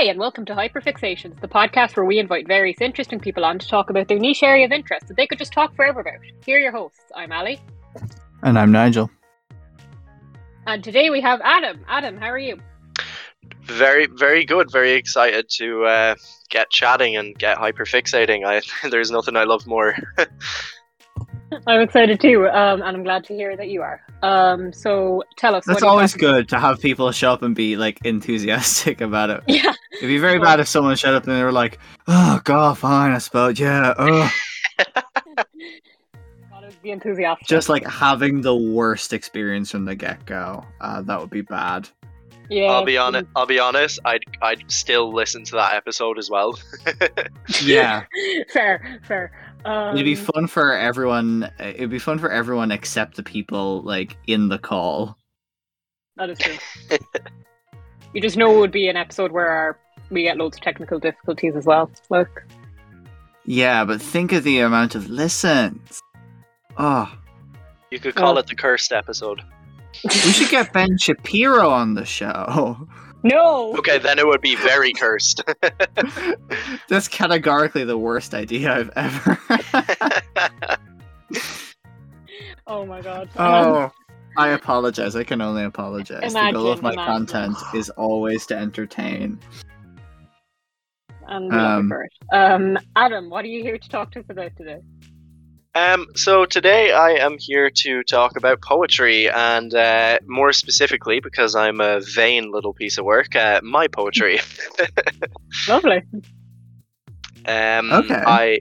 Hi, and welcome to Hyperfixations, the podcast where we invite various interesting people on to talk about their niche area of interest that they could just talk forever about. Here are your hosts. I'm Ali. And I'm Nigel. And today we have Adam. Adam, how are you? Very, very good. Very excited to uh, get chatting and get hyperfixating. I there's nothing I love more. I'm excited too, um, and I'm glad to hear that you are. Um, so tell us. That's always good to have people show up and be like enthusiastic about it. Yeah. It'd be very bad if someone showed up and they were like, "Oh, God, fine, I suppose, yeah." Oh. Gotta be enthusiastic. Just like having the worst experience from the get go. Uh, that would be bad. yeah. I'll be honest. I'll be honest. I'd I'd still listen to that episode as well. Yeah. fair, fair. Um, It'd be fun for everyone. It'd be fun for everyone except the people like in the call. That is true. you just know it would be an episode where our, we get loads of technical difficulties as well. Look. Yeah, but think of the amount of listens. Oh, you could call Oh. it the cursed episode. we should get Ben Shapiro on the show. No. Okay, then it would be very cursed. That's categorically the worst idea I've ever. Oh my god. oh, I apologize. I can only apologize. the goal of my imagine. content is always to entertain. and we Um. Um, Adam, what are you here to talk to us about today? Um, so today I am here to talk about poetry, and uh, more specifically, because I'm a vain little piece of work, uh, my poetry. Lovely. Um, Okay. I,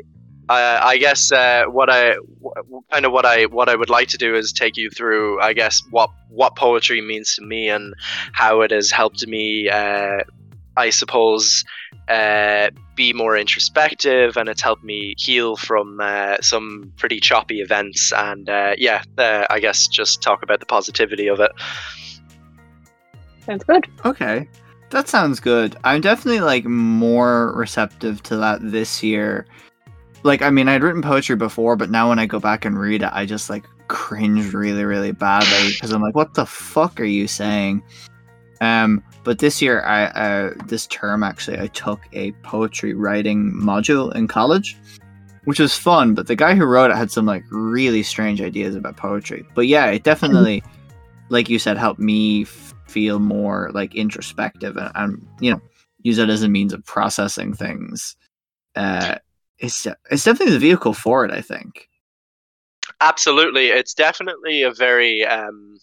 I, I guess uh, what I kind of what I what I would like to do is take you through, I guess, what what poetry means to me and how it has helped me. I suppose uh, be more introspective, and it's helped me heal from uh, some pretty choppy events. And uh, yeah, uh, I guess just talk about the positivity of it. Sounds good. Okay, that sounds good. I'm definitely like more receptive to that this year. Like, I mean, I'd written poetry before, but now when I go back and read it, I just like cringe really, really badly because I'm like, "What the fuck are you saying?" Um, but this year, I uh, this term actually, I took a poetry writing module in college, which was fun. But the guy who wrote it had some like really strange ideas about poetry. But yeah, it definitely, like you said, helped me feel more like introspective and, and you know use it as a means of processing things. Uh, it's it's definitely the vehicle for it. I think. Absolutely, it's definitely a very. Um,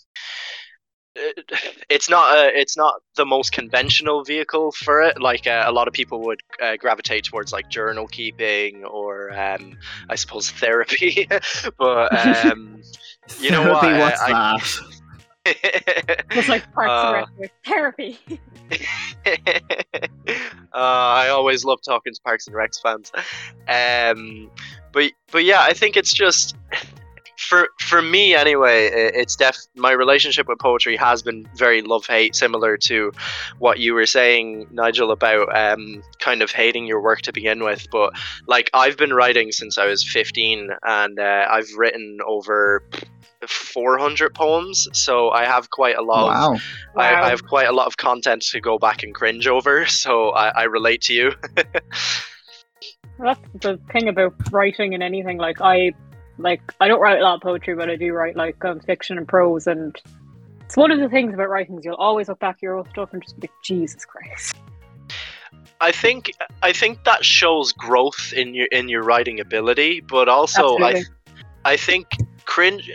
it's not a, it's not the most conventional vehicle for it. Like uh, a lot of people would uh, gravitate towards like journal keeping or um, I suppose therapy. but um, You know what, Therapy, What's I- that? Just like Parks Uh, and Rec therapy. uh, I always love talking to Parks and Recs fans. Um, but but yeah, I think it's just for for me anyway. It's def my relationship with poetry has been very love hate, similar to what you were saying, Nigel, about um, kind of hating your work to begin with. But like I've been writing since I was fifteen, and uh, I've written over. 400 poems so i have quite a lot of wow. I, I have quite a lot of content to go back and cringe over, so I, I relate to you. That's the thing about writing and anything. Like I, like I don't write a lot of poetry, but I do write like um, fiction and prose. And it's one of the things about writing is you'll always look back at your old stuff and just be like, Jesus Christ. I think I think that shows growth in your in your writing ability, but also I Absolutely. I think cringe.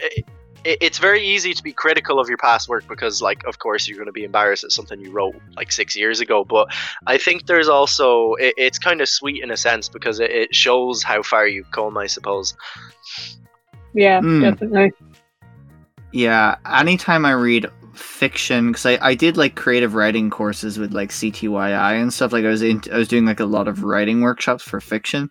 It, it's very easy to be critical of your past work because, like, of course, you're going to be embarrassed at something you wrote like six years ago. But I think there's also it, it's kind of sweet in a sense because it, it shows how far you've come. I suppose. Yeah, Mm. definitely. Yeah, anytime I read fiction, because I, I did like creative writing courses with like CTYI and stuff. Like I was in, I was doing like a lot of writing workshops for fiction,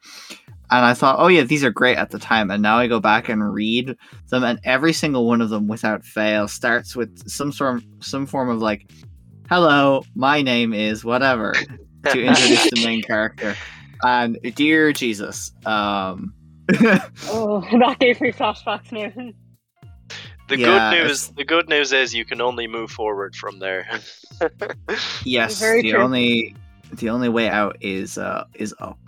and I thought, oh yeah, these are great at the time. And now I go back and read them, and every single one of them, without fail, starts with some sort of some form of like, "Hello, my name is whatever," to introduce the main character. And dear Jesus, um, Oh, that gave me flashbacks now. The Yeah, good it's- news. The good news is you can only move forward from there. Yes, Very the true. only the only way out is uh is up.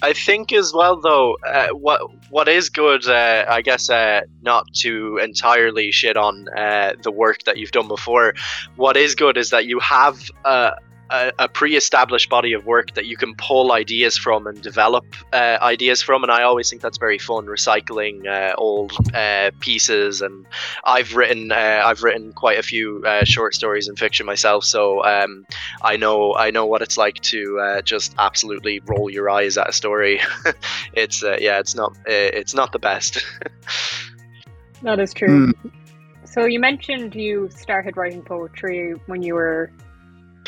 I think as well, though, uh, what what is good, uh, I guess, uh, not to entirely shit on uh, the work that you've done before. What is good is that you have uh, a, a pre-established body of work that you can pull ideas from and develop uh, ideas from and i always think that's very fun recycling uh, old uh, pieces and i've written uh, i've written quite a few uh, short stories and fiction myself so um, i know i know what it's like to uh, just absolutely roll your eyes at a story. It's yeah it's not it's not the best. That is true. Mm. so you mentioned you started writing poetry when you were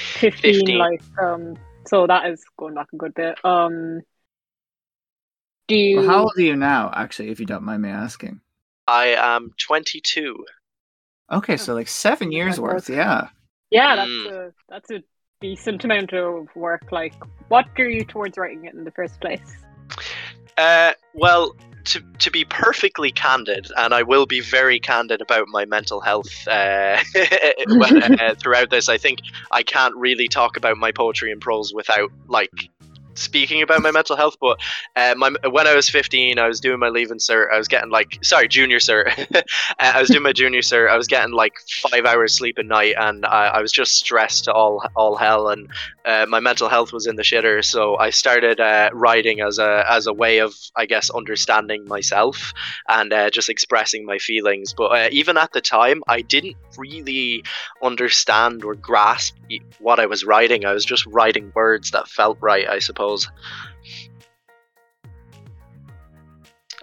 15, 15, like um so that is going back a good bit. Um do you well, how old are you now actually if you don't mind me asking? I am 22 okay so like seven years worth yeah. Yeah that's mm. a that's a decent amount of work. Like what drew you towards writing it in the first place? Uh well to to be perfectly candid, and I will be very candid about my mental health uh, when, uh, throughout this. I think I can't really talk about my poetry and prose without like speaking about my mental health, but uh, my, when I was 15, I was doing my leaving cert. I was getting like, sorry, junior cert. uh, I was doing my junior cert. I was getting like five hours sleep a night, and I, I was just stressed to all all hell, and uh, my mental health was in the shitter. So I started uh, writing as a as a way of, I guess, understanding myself and uh, just expressing my feelings. But uh, even at the time, I didn't really understand or grasp what I was writing. I was just writing words that felt right, I suppose.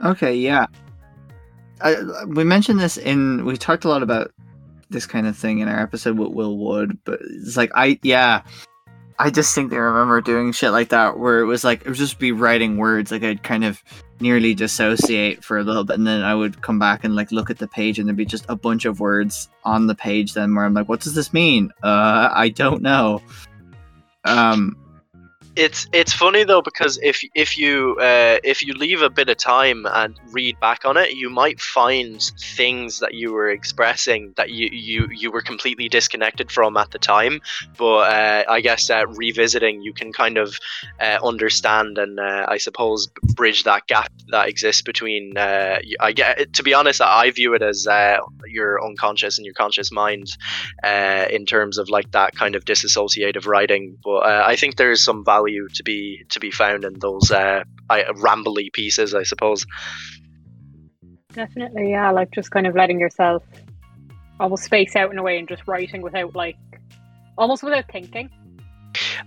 Okay, yeah. I, we mentioned this in we talked a lot about this kind of thing in our episode with Will Wood, but it's like I yeah, I just think they remember doing shit like that where it was like it would just be writing words like I'd kind of nearly dissociate for a little bit and then I would come back and like look at the page and there'd be just a bunch of words on the page then where I'm like what does this mean? Uh I don't know. Um it's it's funny though because if if you uh, if you leave a bit of time and read back on it, you might find things that you were expressing that you you, you were completely disconnected from at the time. But uh, I guess uh, revisiting, you can kind of uh, understand and uh, I suppose bridge that gap that exists between. Uh, I get to be honest, I view it as your unconscious and your conscious mind in terms of like that kind of disassociative writing. But I think there's some value value to be to be found in those uh, rambly pieces, I suppose. Definitely, yeah. Like just kind of letting yourself almost space out in a way and just writing without like almost without thinking.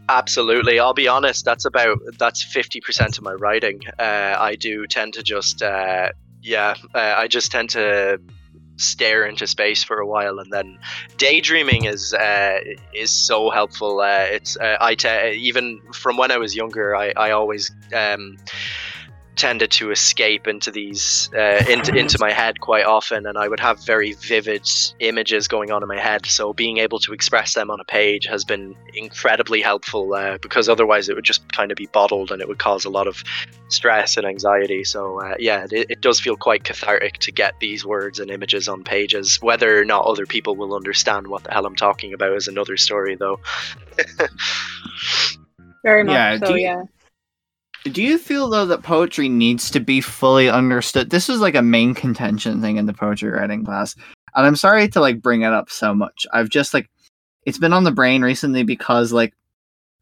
Absolutely. I'll be honest. That's about that's fifty percent of my writing. Uh, I do tend to just uh, yeah. Uh, I just tend to stare into space for a while and then daydreaming is uh, is so helpful. Uh, it's uh, I te- even from when I was younger I, I always um, tended to escape into these uh, into into my head quite often, and I would have very vivid images going on in my head. So being able to express them on a page has been incredibly helpful uh, because otherwise it would just kind of be bottled and it would cause a lot of stress and anxiety. So uh, yeah, it, it does feel quite cathartic to get these words and images on pages. Whether or not other people will understand what the hell I'm talking about is another story, though. very much yeah, so. You- yeah do you feel though that poetry needs to be fully understood? This is like a main contention thing in the poetry writing class. And I'm sorry to like bring it up so much. I've just like it's been on the brain recently because like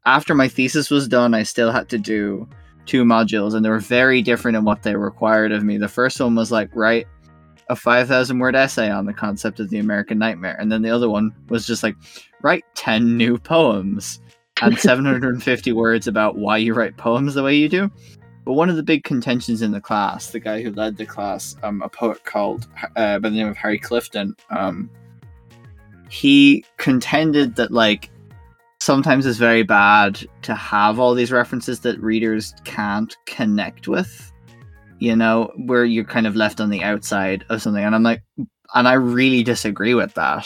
after my thesis was done, I still had to do two modules and they were very different in what they required of me. The first one was like write a 5000 word essay on the concept of the American nightmare and then the other one was just like write 10 new poems and 750 words about why you write poems the way you do. But one of the big contentions in the class, the guy who led the class, um, a poet called uh, by the name of Harry Clifton, um, he contended that like sometimes it's very bad to have all these references that readers can't connect with. You know, where you're kind of left on the outside of something, and I'm like, and I really disagree with that.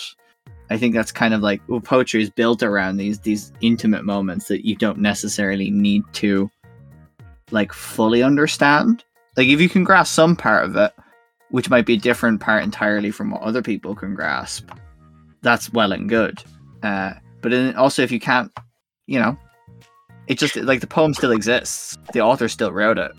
I think that's kind of like well, poetry is built around these these intimate moments that you don't necessarily need to like fully understand. Like if you can grasp some part of it, which might be a different part entirely from what other people can grasp, that's well and good. Uh, but then also if you can't, you know, it just like the poem still exists. The author still wrote it.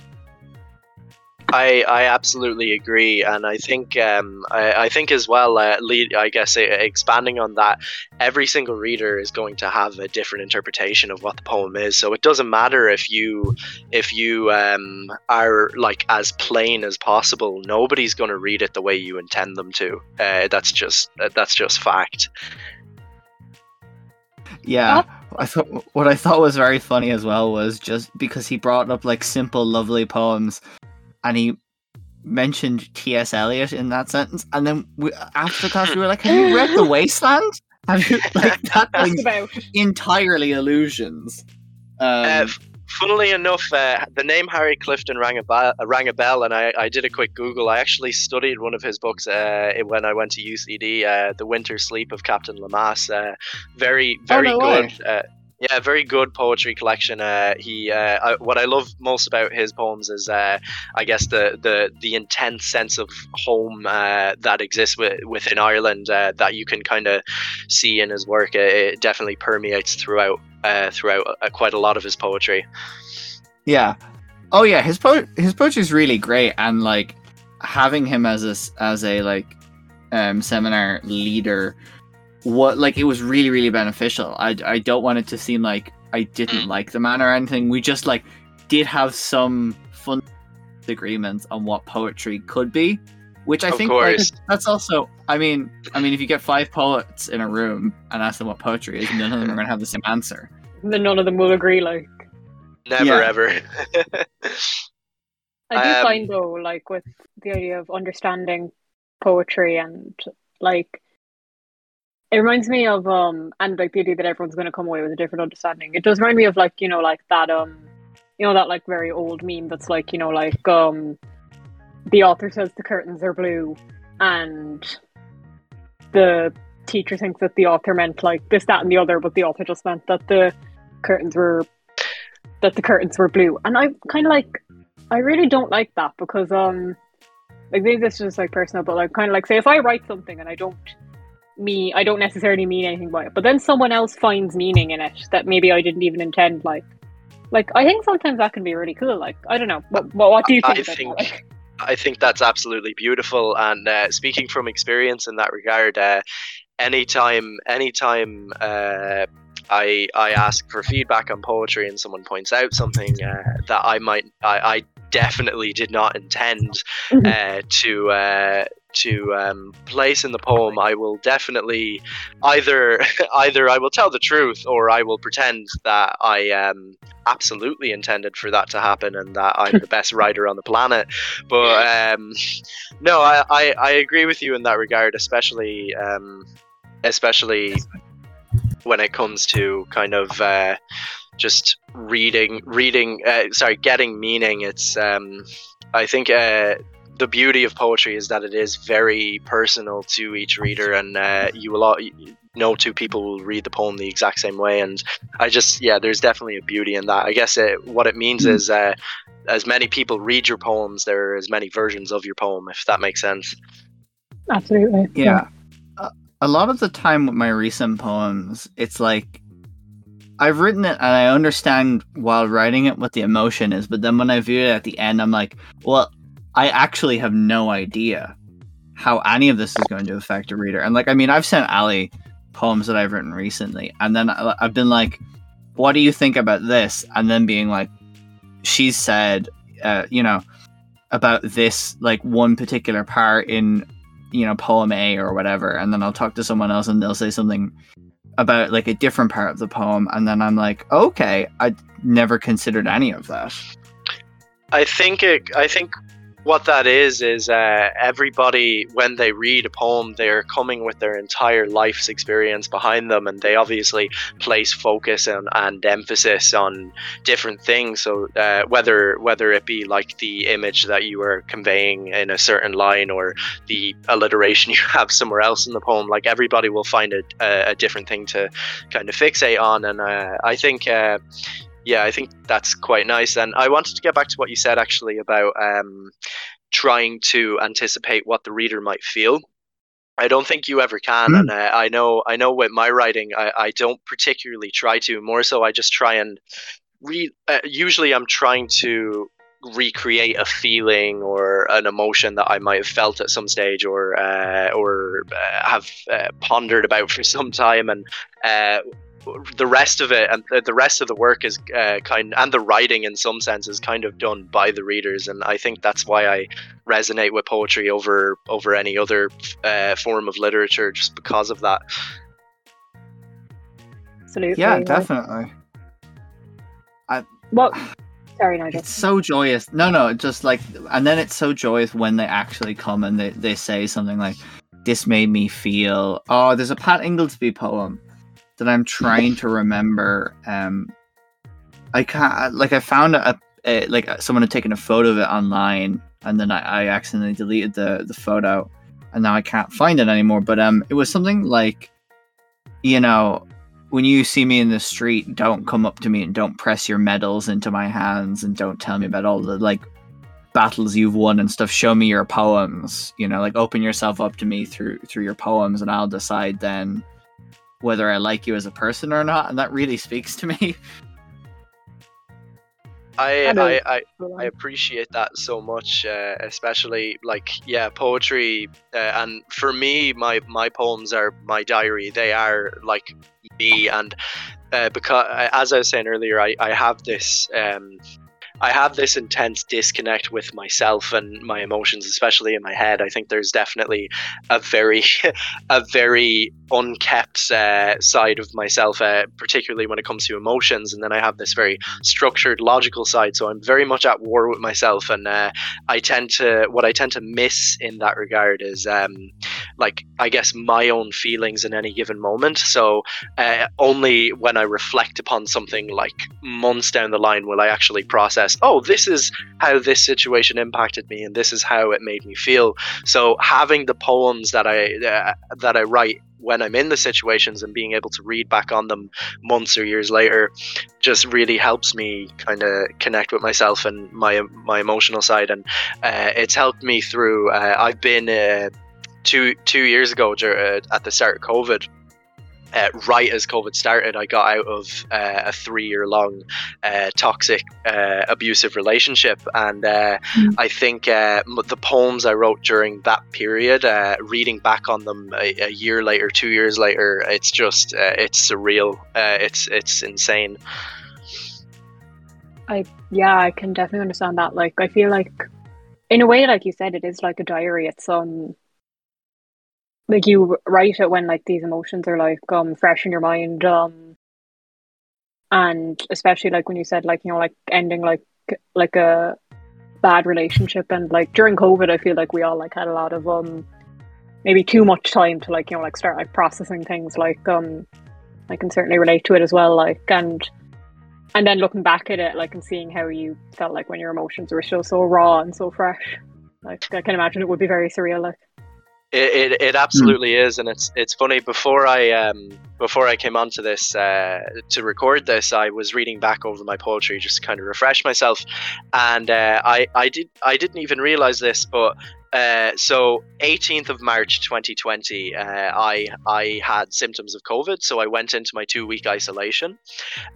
I, I absolutely agree, and I think um, I, I think as well. Uh, lead, I guess uh, expanding on that, every single reader is going to have a different interpretation of what the poem is. So it doesn't matter if you if you um, are like as plain as possible. Nobody's going to read it the way you intend them to. Uh, that's just that's just fact. Yeah. I thought what I thought was very funny as well was just because he brought up like simple, lovely poems, and he mentioned T.S. Eliot in that sentence, and then we, after the class we were like, "Have you read The Wasteland?" Have you like that That's thing's about. entirely illusions? Um, Uh, funnily enough, uh, the name Harry Clifton rang a, ba- uh, rang a bell, and I, I did a quick Google. I actually studied one of his books uh, when I went to UCD, uh, The Winter Sleep of Captain Lemass. Uh, very, very no way. good. Yeah, very good poetry collection. Uh, he, uh, I, what I love most about his poems is, uh, I guess, the, the the intense sense of home uh, that exists wi- within Ireland uh, that you can kind of see in his work. It, it definitely permeates throughout uh, throughout quite a lot of his poetry. Yeah. Oh yeah, his po- his poetry is really great, and like having him as a as a like um seminar leader, what like it was really really beneficial. I I don't want it to seem like I didn't Mm. like the man or anything. We just like did have some fun agreements on what poetry could be, which I Of think like, that's also. I mean, I mean, if you get five poets in a room and ask them what poetry is, none of them are going to have the same answer. Then none of them will agree. Like Never Yeah. ever. I do Um, find though, like with the idea of understanding poetry and like it reminds me of um and like the idea that everyone's gonna come away with a different understanding. It does remind me of like, you know, like that um you know that like very old meme that's like, you know, like um the author says the curtains are blue and the teacher thinks that the author meant like this, that and the other, but the author just meant that the curtains were that the curtains were blue. And I kind of like I really don't like that because um like maybe this is just like personal, but like kind of like say if I write something and I don't me I don't necessarily mean anything by it, but then someone else finds meaning in it that maybe I didn't even intend. Like, like I think sometimes that can be really cool. Like I don't know, what what, what do you I think? about think- that? I think that's absolutely beautiful. And uh, speaking from experience in that regard, uh, anytime, anytime uh, I I ask for feedback on poetry and someone points out something uh, that I might I, I definitely did not intend Mhm. uh, to uh, to um, place in the poem, I will definitely either either I will tell the truth or I will pretend that I um, absolutely intended for that to happen and that I'm the best writer on the planet. But um, no, I, I, I agree with you in that regard, especially um, especially when it comes to kind of uh, just reading reading uh, sorry getting meaning. It's um, I think. Uh, the beauty of poetry is that it is very personal to each reader, and uh, you will all, no two people will read the poem the exact same way. And I just, yeah, there's definitely a beauty in that. I guess it, what it means Mm. is, uh, as many people read your poems, there are as many versions of your poem, if that makes sense. Absolutely. Yeah. A- A lot of the time with my recent poems, it's like I've written it and I understand while writing it what the emotion is, but then when I view it at the end, I'm like, well, I actually have no idea how any of this is going to affect a reader. And like, I mean, I've sent Ali poems that I've written recently, and then I've been like, what do you think about this? And then being like, "She said, uh, you know, about this like one particular part in you know poem A or whatever, and then I'll talk to someone else and they'll say something about like a different part of the poem, and then I'm like, okay, I never considered any of that. I think it, I think what that is is uh, everybody when they read a poem they're coming with their entire life's experience behind them and they obviously place focus and, and emphasis on different things. So uh, whether whether it be like the image that you are conveying in a certain line or the alliteration you have somewhere else in the poem like everybody will find a, a, a different thing to kind of fixate on. And uh, I think uh, yeah, I think that's quite nice. And I wanted to get back to what you said actually about um, trying to anticipate what the reader might feel. I don't think you ever can, Mm. and uh, I know I know with my writing, I, I don't particularly try to. More so, I just try and re- uh, usually I'm trying to recreate a feeling or an emotion that I might have felt at some stage or uh, or uh, have uh, pondered about for some time and uh, the rest of it and the rest of the work is uh, kind and the writing in some sense is kind of done by the readers and I think that's why I resonate with poetry over over any other uh, form of literature just because of that Absolutely. Yeah, definitely I, Well, sorry, Nigel. It's so joyous. No, no, just like, and then it's so joyous when they actually come and they, they say something like, "This made me feel." Oh, there's a Pat Ingoldsby poem that I'm trying to remember. Um, I can't like I found a, a like someone had taken a photo of it online, and then I, I accidentally deleted the the photo, and now I can't find it anymore. But um, it was something like, you know, when you see me in the street, don't come up to me and don't press your medals into my hands and don't tell me about all the like battles you've won and stuff. Show me your poems. You know, like open yourself up to me through through your poems, and I'll decide then whether I like you as a person or not. And that really speaks to me. I I. I, I, I appreciate that so much, uh, especially like yeah, poetry. Uh, and for me, my my poems are my diary. They are like me, and uh, because as I was saying earlier, I I have this. Um, I have this intense disconnect with myself and my emotions, especially in my head. I think there's definitely a very, a very unkept uh, side of myself, uh, particularly when it comes to emotions. And then I have this very structured, logical side. So I'm very much at war with myself, and uh, I tend to what I tend to miss in that regard is um, like I guess my own feelings in any given moment. So uh, only when I reflect upon something like months down the line will I actually process. Oh, this is how this situation impacted me, and this is how it made me feel. So having the poems that I uh, that I write when I'm in the situations and being able to read back on them months or years later just really helps me kind of connect with myself and my my emotional side and uh, it's helped me through uh, I've been uh, two two years ago uh, at the start of COVID uh, right as COVID started, I got out of uh, a three year long uh, toxic, uh, abusive relationship. And uh, Mm. I think uh, the poems I wrote during that period, uh, reading back on them a, a year later, two years later, it's just, uh, it's surreal. Uh, it's, it's insane. I, yeah, I can definitely understand that. Like, I feel like, in a way, like you said, it is like a diary. It's um, like you write it when like these emotions are like um fresh in your mind. Um, and especially like when you said like you know like ending like like a bad relationship and like during COVID, I feel like we all like had a lot of um maybe too much time to like you know like start like processing things. Like um, I can certainly relate to it as well. Like and and then looking back at it, like and seeing how you felt like when your emotions were still so raw and so fresh, like I can imagine it would be very surreal. Like, It, it, it absolutely is, and it's it's funny. Before I um before I came onto this uh, to record this, I was reading back over my poetry just to kind of refresh myself, and uh, I I did I didn't even realize this, but uh, so 18th of March 2020, uh, I I had symptoms of COVID, so I went into my two week isolation,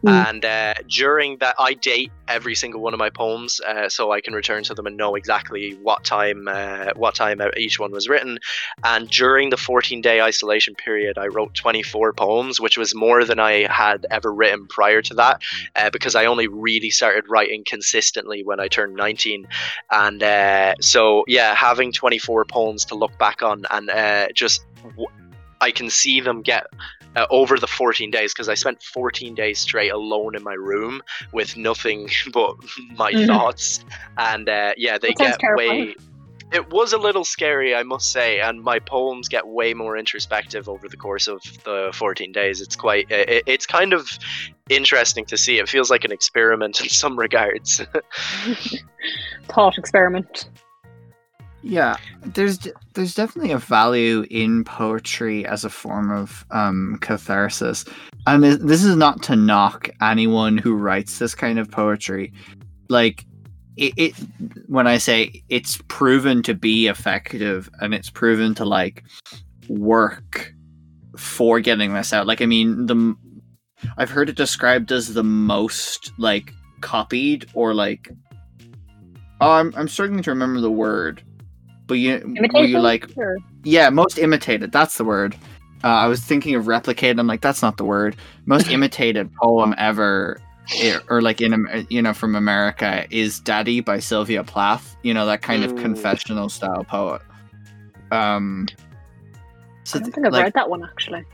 Mm. and uh, during that I date every single one of my poems, uh, so I can return to them and know exactly what time uh, what time each one was written. And during the 14 day isolation period, I wrote 24 poems, which was more than I had ever written prior to that, uh, because I only really started writing consistently when I turned 19. And uh, so, yeah, having 24 poems to look back on and uh, just w- I can see them get. Uh, over the 14 days, because I spent 14 days straight alone in my room with nothing but my Mhm. thoughts, and uh, yeah, they get way it was a little scary, I must say, and my poems get way more introspective over the course of the 14 days. It's quite, it, it's kind of interesting to see. It feels like an experiment in some regards. thought experiment. Yeah, there's there's definitely a value in poetry as a form of um, catharsis, and this this is not to knock anyone who writes this kind of poetry. Like it, it when I say it's proven to be effective and it's proven to like work for getting this out. Like I mean the I've heard it described as the most like copied or like oh I'm I'm struggling to remember the word. But you were you like Or- yeah, most imitated, that's the word. Uh, I was thinking of replicated. I'm like, that's not the word. Most imitated poem ever, i- or like in Am- you know from America, is "Daddy" by Sylvia Plath. You know that kind of Mm. confessional style poet. Um, so I don't th- think I've like, read that one actually.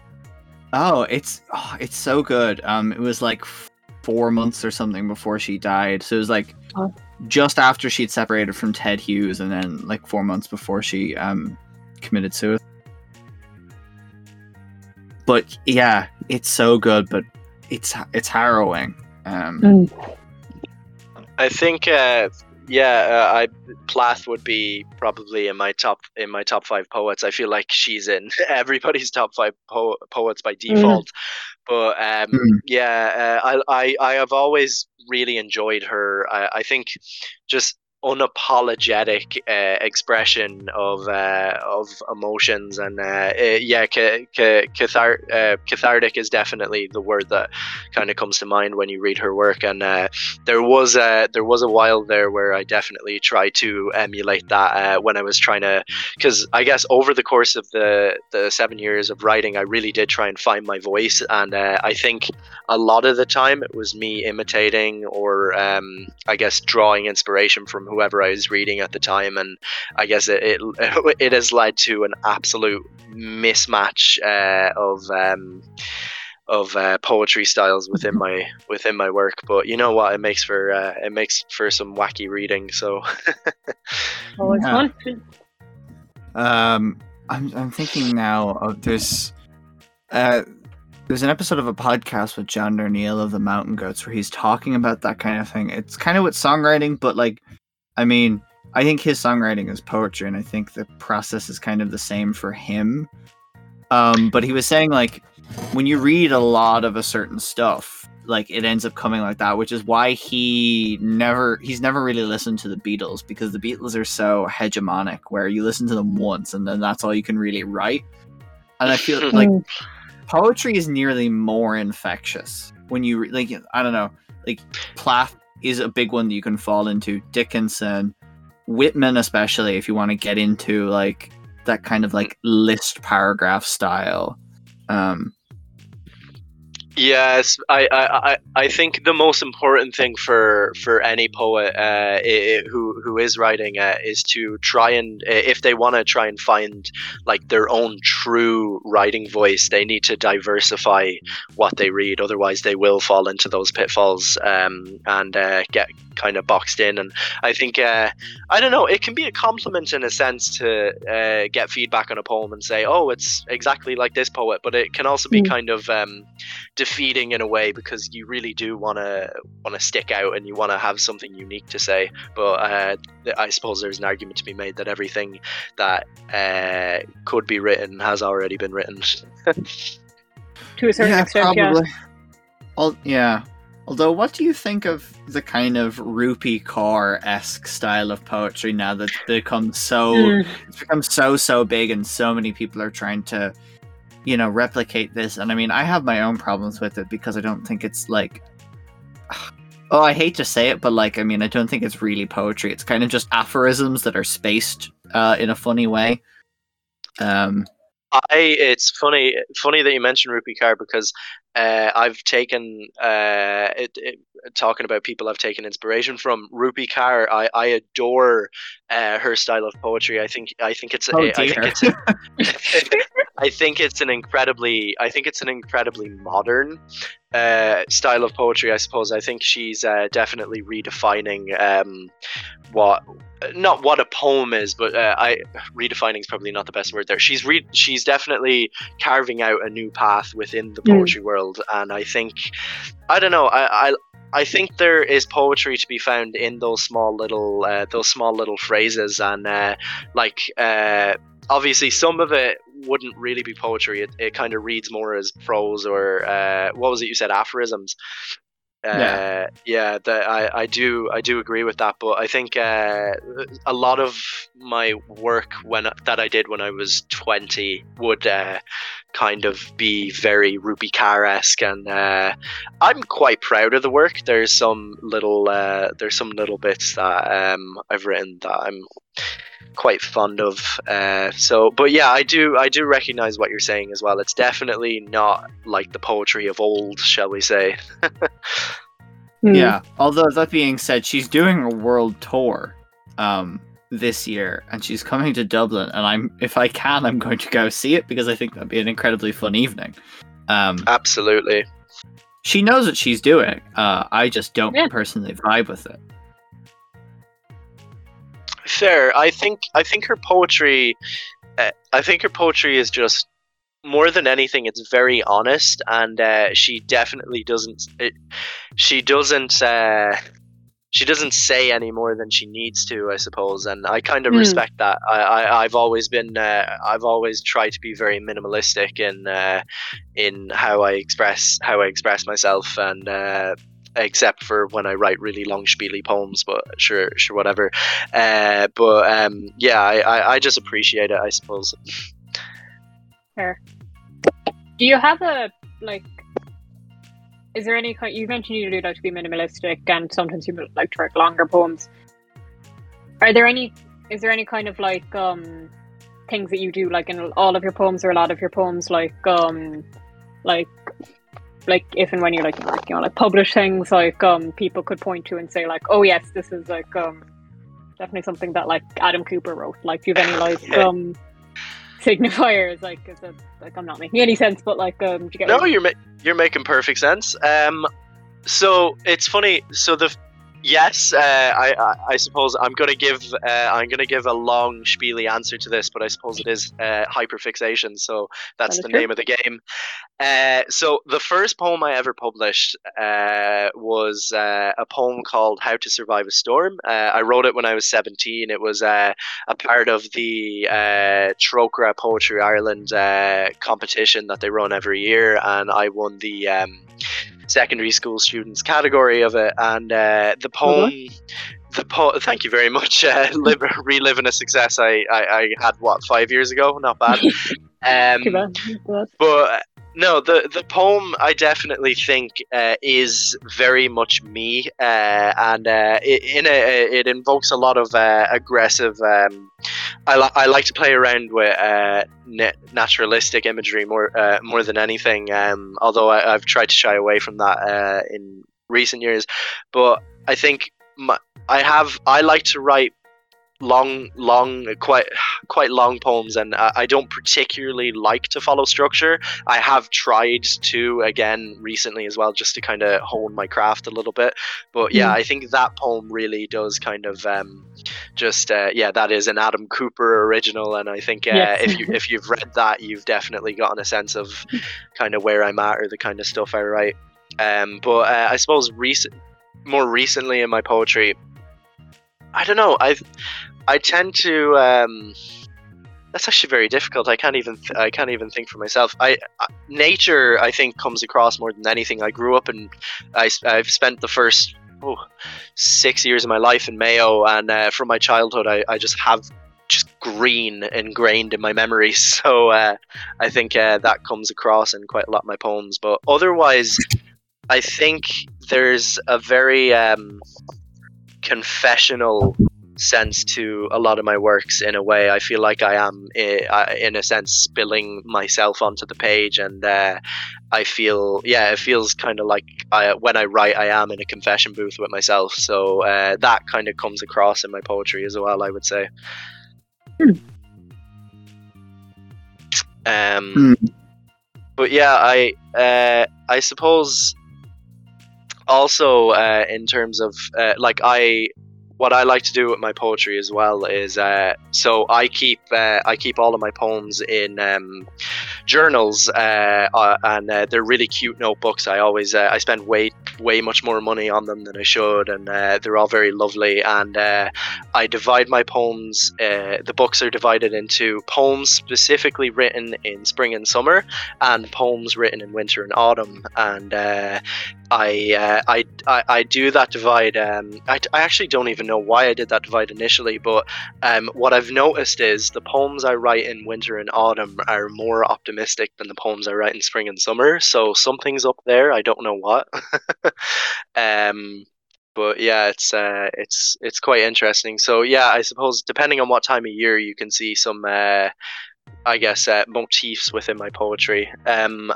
oh, it's oh, it's so good. Um, it was like four months or something before she died. So it was like Oh. just after she'd separated from Ted Hughes, and then like four months before she um committed suicide. But yeah, it's so good, but it's it's harrowing. Um, Mm. I think, uh, yeah, uh, I Plath would be probably in my top in my top five poets. I feel like she's in everybody's top five po- poets by default. But um, Mm. yeah, uh, I, I I have always really enjoyed her. I, I think just unapologetic uh, expression of uh, of emotions and uh, yeah, ca- ca- cathar- uh, cathartic is definitely the word that kind of comes to mind when you read her work. And uh, there was a there was a while there where I definitely tried to emulate that uh, when I was trying to because I guess over the course of the the seven years of writing, I really did try and find my voice, and I think a lot of the time it was me imitating or um, I guess drawing inspiration from whoever I was reading at the time, and I guess it it, it has led to an absolute mismatch uh, of. Um, of uh, poetry styles within my within my work, but you know what? It makes for uh, it makes for some wacky reading. So Always Yeah. fun. Um, I'm I'm thinking now of this. Uh, there's an episode of a podcast with John Darnielle of the Mountain Goats where he's talking about that kind of thing. It's kind of with songwriting, but like, I mean, I think his songwriting is poetry, and I think the process is kind of the same for him. Um, but he was saying like, when you read a lot of a certain stuff, like it ends up coming like that, which is why he never he's never really listened to the Beatles because the Beatles are so hegemonic where you listen to them once and then that's all you can really write. And I feel like poetry is nearly more infectious when you like I don't know, like Plath is a big one that you can fall into. Dickinson, Whitman especially if you want to get into like that kind of like list paragraph style. Um Yes, I, I, I, think the most important thing for for any poet uh, i- i- who who is writing uh, is to try and if they want to try and find like their own true writing voice, they need to diversify what they read. Otherwise, they will fall into those pitfalls um, and uh, get kind of boxed in. And I think uh, I don't know. It can be a compliment in a sense to uh, get feedback on a poem and say, "Oh, it's exactly like this poet," but it can also be Mm. kind of um, defeating in a way because you really do want to want to stick out and you want to have something unique to say. But uh, I suppose there's an argument to be made that everything that uh, could be written has already been written. To a certain extent, yeah. Al- yeah. Although, what do you think of the kind of Rupi Kaur esque style of poetry now that's become so Mm. it's become so so big and so many people are trying to, you know, replicate this. And I mean, I have my own problems with it because I don't think it's like. Oh, I hate to say it, but like, I mean, I don't think it's really poetry. It's kind of just aphorisms that are spaced uh, in a funny way. Um, I it's funny funny that you mentioned Rupi Kaur because uh, I've taken uh, it, it, talking about people I've taken inspiration from Rupi Kaur. I, I adore uh, her style of poetry. I think I think it's oh I think it's I think it's an incredibly I think it's an incredibly modern uh, style of poetry. I suppose I think she's uh, definitely redefining um, what not what a poem is, but uh, I redefining is probably not the best word there. She's re- she's definitely carving out a new path within the Mm. poetry world, and I think I don't know I. I I think there is poetry to be found in those small little uh, those small little phrases and uh, like uh, obviously some of it wouldn't really be poetry. It, it kind of reads more as prose or uh, what was it you said aphorisms. Uh, Yeah. yeah, that I, I do I do agree with that, but I think uh, a lot of my work when that I did when I was twenty would uh, kind of be very Rupi Kaur esque, and uh, I'm quite proud of the work. There's some little uh, there's some little bits that um, I've written that I'm quite fond of. Uh, so, but yeah, I do I do recognize what you're saying as well. It's definitely not like the poetry of old, shall we say? Hmm. Yeah. Although that being said, she's doing a world tour um this year and she's coming to Dublin and I'm if I can I'm going to go see it because I think that'd be an incredibly fun evening. Um Absolutely. she knows what she's doing. Uh I just don't Yeah. personally vibe with it. Fair. I think I think her poetry, uh, I think her poetry is just more than anything. It's very honest, and uh, she definitely doesn't. It, she doesn't. Uh, she doesn't say any more than she needs to, I suppose, and I kind of Hmm. respect that. I, I I've always been. Uh, I've always tried to be very minimalistic in uh, in how I express how I express myself, and. Uh, except for when I write really long spiely poems, but sure, sure, whatever. Uh, but um, yeah, I, I, I just appreciate it, I suppose. Fair. Do you have a like? Is there any kind? You mentioned you do like to be minimalistic, and sometimes you like to write longer poems. Are there any? Is there any kind of like um things that you do like in all of your poems or a lot of your poems, like um like like if and when you like like you know like publish things like um people could point to and say like oh yes this is like um definitely something that like Adam Cooper wrote. Like do you have any like um signifiers like is it like I'm not making any sense but like um you get no, you're ma- you're making perfect sense. Um, so it's funny. So the yes, uh, I, I I suppose I'm gonna give uh, I'm gonna give a long spiely answer to this, but I suppose it is uh, hyperfixation. So that's That the true. name of the game. Uh, so the first poem I ever published uh, was uh, a poem called "How to Survive a Storm." Uh, I wrote it when I was 17. It was uh, a part of the uh, Trócaire Poetry Ireland uh, competition that they run every year, and I won the um, secondary school students category of it. And uh, the poem, the po- thank you very much. Uh, live, reliving a success I, I, I had what five years ago. Not bad. Um, Too bad. Too bad. but no, the the poem I definitely think uh, is very much me, uh, and uh, it, in a, it invokes a lot of uh, aggressive. Um, I, li- I like to play around with uh, na- naturalistic imagery more uh, more than anything. Um, although I, I've tried to shy away from that uh, in recent years, but I think my, I have I like to write long long quite quite long poems and I, I don't particularly like to follow structure i have tried to again recently as well just to kind of hone my craft a little bit but yeah Mm. i think that poem really does kind of um just uh, yeah that is an adam cooper original and i think uh, Yes. if you if you've read that you've definitely gotten a sense of kind of where i'm at or the kind of stuff i write um but uh, i suppose recent more recently in my poetry I don't know. I I tend to. Um, that's actually very difficult. I can't even. Th- I can't even think for myself. I uh, nature. I think comes across more than anything. I grew up and I, have spent the first oh, six years of my life in Mayo, and uh, from my childhood, I, I just have just green ingrained in my memory. So uh, I think uh, that comes across in quite a lot of my poems. But otherwise, I think there's a very um, confessional sense to a lot of my works in a way i feel like i am eh, in a sense spilling myself onto the page and uh, i feel yeah it feels kind of like I, when i write i am in a confession booth with myself so uh, that kind of comes across in my poetry as well i would say Hmm. um Hmm. but yeah i uh, i suppose also uh, in terms of uh, like i what I like to do with my poetry as well is uh, so I keep uh, I keep all of my poems in um, journals uh, uh, and uh, they're really cute notebooks. I always uh, I spend way way much more money on them than I should, and uh, they're all very lovely. And uh, I divide my poems. Uh, the books are divided into poems specifically written in spring and summer, and poems written in winter and autumn. And uh, I, uh, I, I I do that divide. Um, I, I actually don't even know why I did that divide initially, but um, what I've noticed is the poems I write in winter and autumn are more optimistic than the poems I write in spring and summer. So something's up there. I don't know what. um, but yeah, it's uh, it's it's quite interesting. So yeah, I suppose depending on what time of year, you can see some, uh, I guess, uh, motifs within my poetry. Um,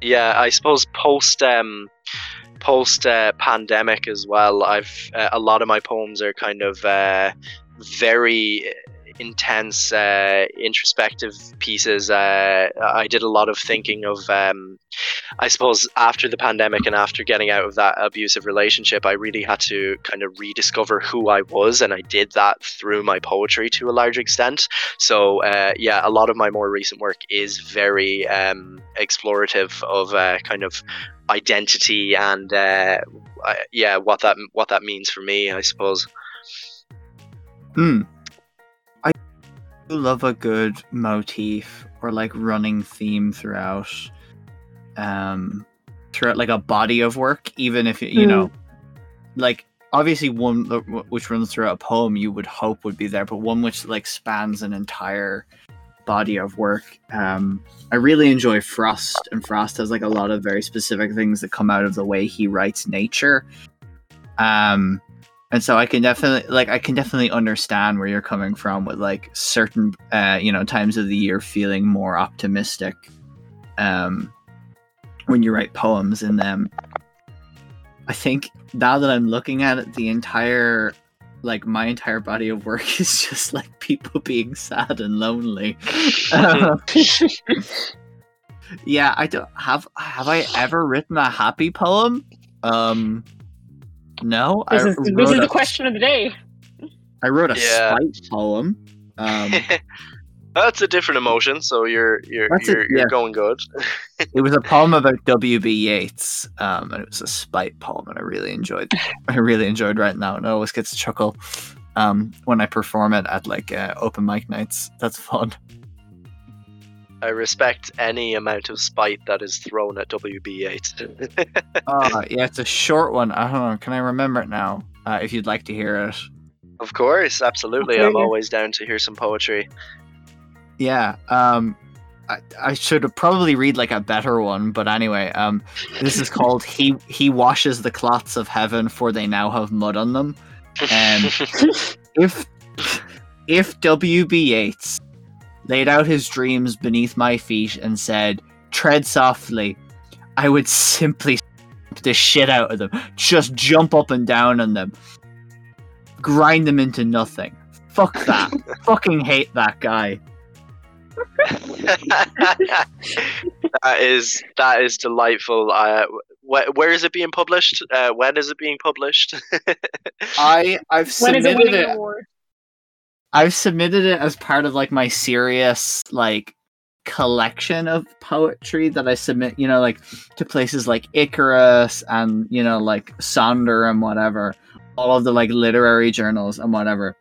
yeah, I suppose post um, post uh, pandemic as well. I've uh, a lot of my poems are kind of uh, very intense, uh, introspective pieces. Uh, I did a lot of thinking of, um, I suppose, after the pandemic and after getting out of that abusive relationship, I really had to kind of rediscover who I was, and I did that through my poetry to a large extent. So, uh, yeah, a lot of my more recent work is very um, explorative of uh, kind of identity and uh, yeah, what that what that means for me, I suppose. Hmm. I do love a good motif or like running theme throughout um throughout like a body of work even if you Mm. know like obviously one which runs throughout a poem you would hope would be there but one which like spans an entire body of work um i really enjoy frost and frost has like a lot of very specific things that come out of the way he writes nature um and so i can definitely like i can definitely understand where you're coming from with like certain uh you know times of the year feeling more optimistic um when you write poems in them. I think now that i'm looking at it the entire like my entire body of work is just like people being sad and lonely. Yeah i don't have have i ever written a happy poem? Um no this I is this wrote is a- the question of the day. I wrote a Yeah. spite poem. Um, That's a different emotion, so you're you're That's a- you're, you're yeah. going good. it was a poem about W.B. Yeats, um, and it was a spite poem, and I really enjoyed. I really enjoyed writing that, and it always gets a chuckle um, when I perform it at like uh, open mic nights. That's fun. I respect any amount of spite that is thrown at WB Yeats. Oh, yeah, it's a short one. I don't know. Can I remember it now? Uh, if you'd like to hear it. of course, absolutely. I'm always down to hear some poetry. Yeah. Um, I, I should have probably read like a better one, but anyway, um, this is called "He He washes the clots of heaven, for they now have mud on them." And if if W.B. Yeats laid out his dreams beneath my feet and said, "Tread softly," I would simply stamp the shit out of them, just jump up and down on them, grind them into nothing. Fuck that. Fucking hate that guy. that is that is delightful. Uh, wh- where is it being published? Uh, when is it being published? I I've When is it submitted winning it. award? I've submitted it as part of like my serious like collection of poetry that I submit, you know, like to places like Icarus and you know like Sonder and whatever, all of the like literary journals and whatever.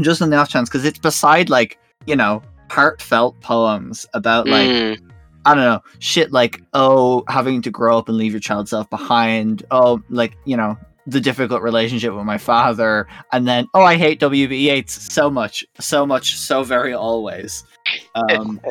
Just on the off chance, because it's beside like you know heartfelt poems about like Mm, I don't know shit like oh having to grow up and leave your child self behind, oh like you know the difficult relationship with my father, and then oh I hate WB Yeats so much, so much, so very always. Um,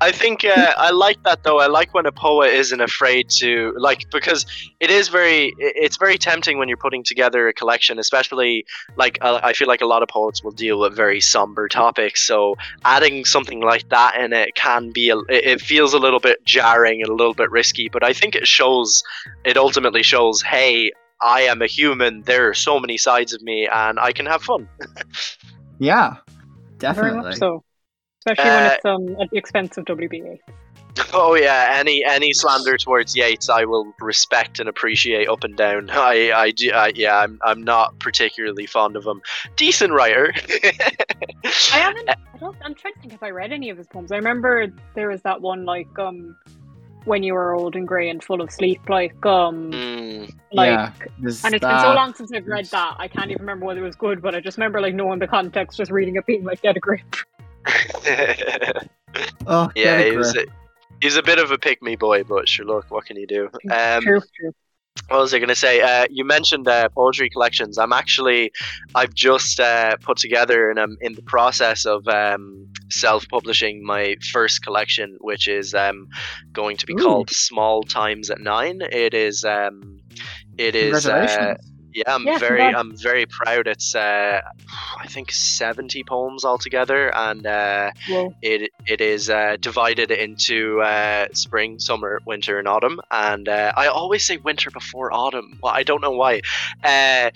I think uh, I like that though. I like when a poet isn't afraid to like because it is very it's very tempting when you're putting together a collection, especially like uh, I feel like a lot of poets will deal with very somber topics. So adding something like that in it can be a, it feels a little bit jarring and a little bit risky, but I think it shows it ultimately shows hey. I am a human. There are so many sides of me, and I can have fun. yeah, Very definitely. much so. Especially when Uh, it's um, at the expense of WBA. Oh yeah, any any slander towards Yeats, I will respect and appreciate up and down. I I do. I, yeah, I'm I'm not particularly fond of him. Decent writer. I haven't. I don't. I'm trying to think if I read any of his poems. I remember there was that one like um, when you were old and grey and full of sleep, like um, Mm. like. yeah, And it's been so long since I've read that, I can't even remember whether it was good, but I just remember like knowing the context, just reading it being like get a grip. Oh, yeah, get a he was a, he was a bit of a pick me boy, but sure, look, what can you do? Um, true, true. What was I going to say? Uh, you mentioned uh, poetry collections. I'm actually, I've just uh, put together and I'm in the process of um, self-publishing my first collection, which is um, going to be Ooh. called Small Times at Nine. It is, um, it is. Uh, Congratulations. Yeah, I'm Yeah, very, congrats. I'm very proud. It's, uh, I think, 70 poems altogether, and uh, Whoa. it it is uh, divided into uh, spring, summer, winter, and autumn. And uh, I always say winter before autumn. Well, I don't know why. Uh,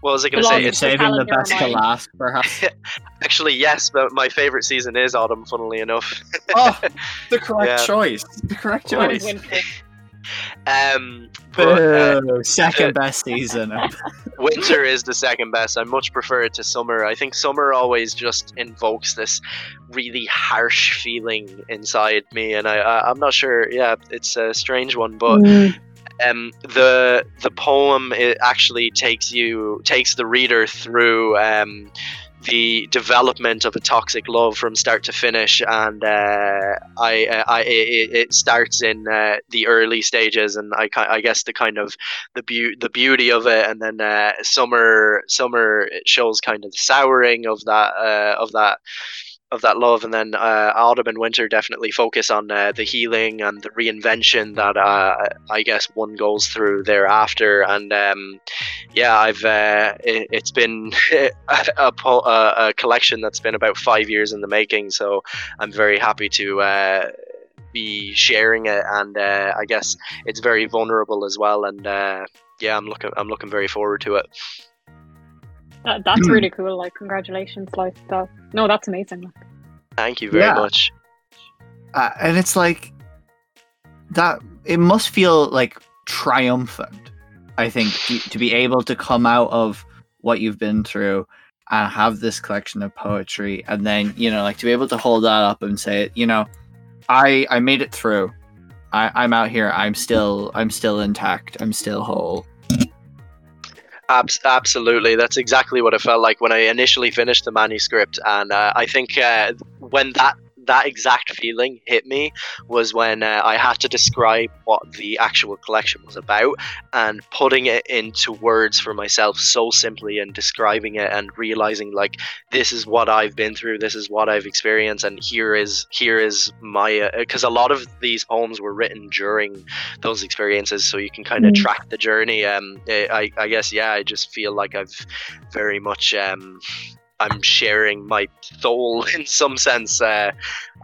what was I going to Belongs say? It's saving the best to last, perhaps. actually yes, but my favorite season is autumn. Funnily enough. oh, the correct Yeah. choice. The correct Mine choice. Is winter. Um, but uh, Boo, second best season. winter is the second best. I much prefer it to summer. I think summer always just invokes this really harsh feeling inside me, and I, I I'm not sure. Yeah, it's a strange one, but Mm. um, the the poem it actually takes you takes the reader through um, the development of a toxic love from start to finish, and uh, I, uh, I it, it starts in uh, the early stages, and I, I guess the kind of the beau- the beauty of it, and then uh, summer summer it shows kind of the souring of that uh, of that of that love, and then uh, autumn and winter definitely focus on uh, the healing and the reinvention that uh, I guess one goes through thereafter. And um, yeah, I've uh, it, it's been a, a, collection that's been about five years in the making, so I'm very happy to. Uh, be sharing it and uh, I guess it's very vulnerable as well and yeah I'm looking I'm looking very forward to it That, that's Hmm. really cool. Like, congratulations, like that. No, that's amazing. Thank you very Yeah. much uh, and it's like that. It must feel like triumphant. I think to, to be able to come out of what you've been through and have this collection of poetry, and then you know, like to be able to hold that up and say, you know, I I made it through. I, I'm out here. I'm still I'm still intact. I'm still whole. Abs- absolutely, that's exactly what it felt like when I initially finished the manuscript, and uh, I think uh, when that that exact feeling hit me was when uh, I had to describe what the actual collection was about, and putting it into words for myself so simply, and describing it, and realizing like this is what I've been through, this is what I've experienced, and here is here is my because a lot of these poems were written during those experiences so you can kind of Mm. track the journey um eh, I, I guess yeah i just feel like i've very much um i'm sharing my soul in some sense uh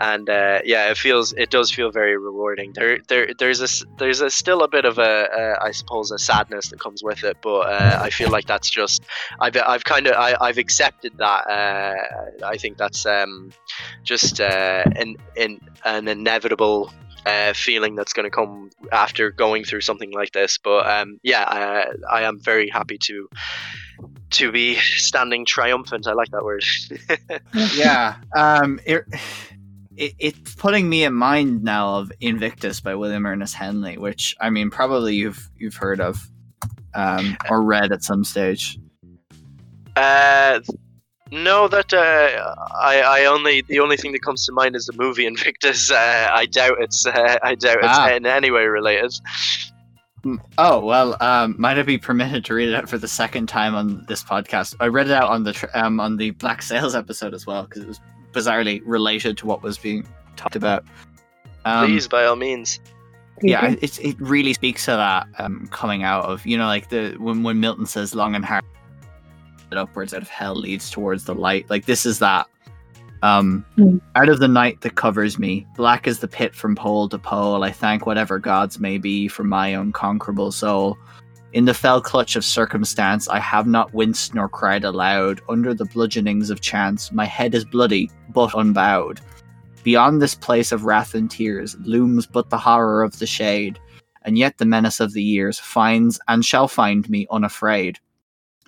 and uh yeah it feels it does feel very rewarding there there there's a there's a still a bit of a uh, suppose a sadness that comes with it but uh, i feel like that's just i've i've kind of I, i've accepted that uh i think that's um just uh an an, an inevitable uh, feeling that's going to come after going through something like this. But um, yeah, I, I am very happy to to be standing triumphant. I like that word. yeah um it, it it's putting me in mind now of invictus by william ernest henley which i mean probably you've you've heard of um or read at some stage uh, no, that uh, I, I only the only thing that comes to mind is the movie Invictus. Uh, I doubt it's uh, I doubt it's Ah. in any way related. Mm, oh well um might i be permitted to read it out for the second time on this podcast? I read it out on the tr- um on the black sails episode as well because it was bizarrely related to what was being talked about. Um, Please, by all means. yeah it, it really speaks to that um coming out of you know like the when when milton says long and hard upwards out of hell leads towards the light like this is that um Mm. out of the night that covers me. Black as the pit from pole to pole. I thank whatever gods may be for my unconquerable soul. In the fell clutch of circumstance i have not winced nor cried aloud. Under the bludgeonings of chance my head is bloody but unbowed. Beyond this place of wrath and tears looms but the horror of the shade, and yet the menace of the years finds and shall find me unafraid.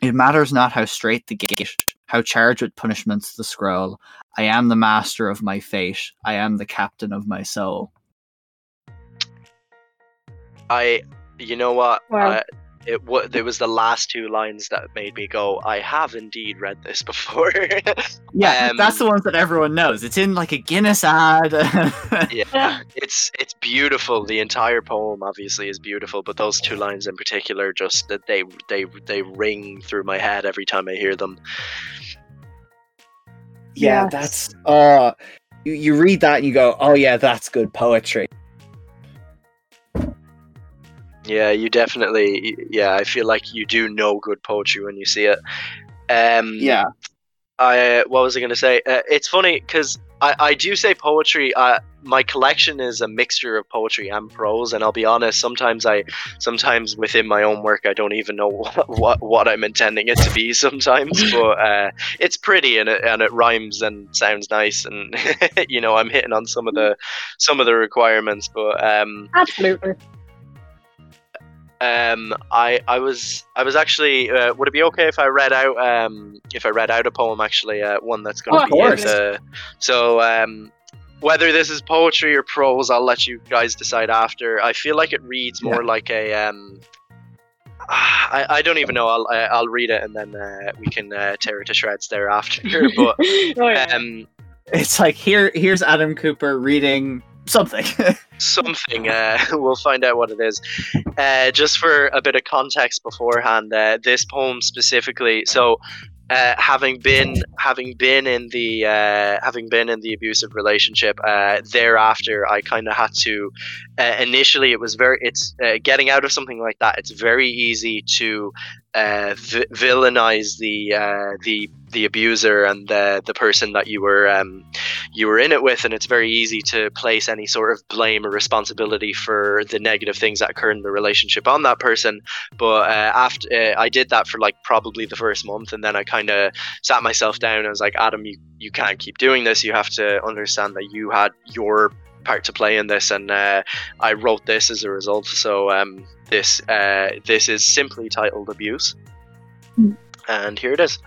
It matters not how straight the gate, how charged with punishments the scroll. I am the master of my fate. I am the captain of my soul. I, you know what? Wow. Uh, it wa There was the last two lines that made me go. I have indeed read this before. Yeah, Um, that's the ones that everyone knows. It's in like a Guinness ad. yeah, it's it's beautiful. The entire poem obviously is beautiful, but those two lines in particular, just that they they they ring through my head every time I hear them. Yeah, Yes. that's uh you, you read that and you go, "Oh yeah, that's good poetry." Yeah, you definitely. Yeah, I feel like you do know good poetry when you see it. Um, Yeah. I what was I going to say? Uh, it's funny because I, I do say poetry. Uh, my collection is a mixture of poetry and prose, and I'll be honest. Sometimes I, sometimes within my own work, I don't even know what what, what I'm intending it to be. Sometimes, but uh, it's pretty and it and it rhymes and sounds nice, and you know I'm hitting on some of the some of the requirements. But um, Absolutely. Um, I I was I was actually. Uh, would it be okay if I read out um if I read out a poem actually uh, one that's going Oh, to of be in course. the so um whether this is poetry or prose I'll let you guys decide after. I feel like it reads more like a um. ah, I, I don't even know. I'll I- I'll read it and then uh, we can uh, tear it to shreds thereafter. But Oh, yeah. um, It's like here here's Adam Cooper reading something. something. Uh, we'll find out what it is. Uh, just for a bit of context beforehand, uh, this poem specifically. So, uh, having been having been in the uh, having been in the abusive relationship, uh, thereafter I kind of had to. Initially, it was very. It's getting out of something like that. It's very easy to uh, vi- villainize the uh, the the abuser and the the person that you were um, you were in it with, and it's very easy to place any sort of blame or responsibility for the negative things that occur in the relationship on that person. But uh, after uh, I did that for like probably the first month, and then I kind of sat myself down and was like, Adam, you you can't keep doing this. You have to understand that you had your part to play in this, and uh, I wrote this as a result. So um, this uh, this is simply titled abuse, Mm. and here it is.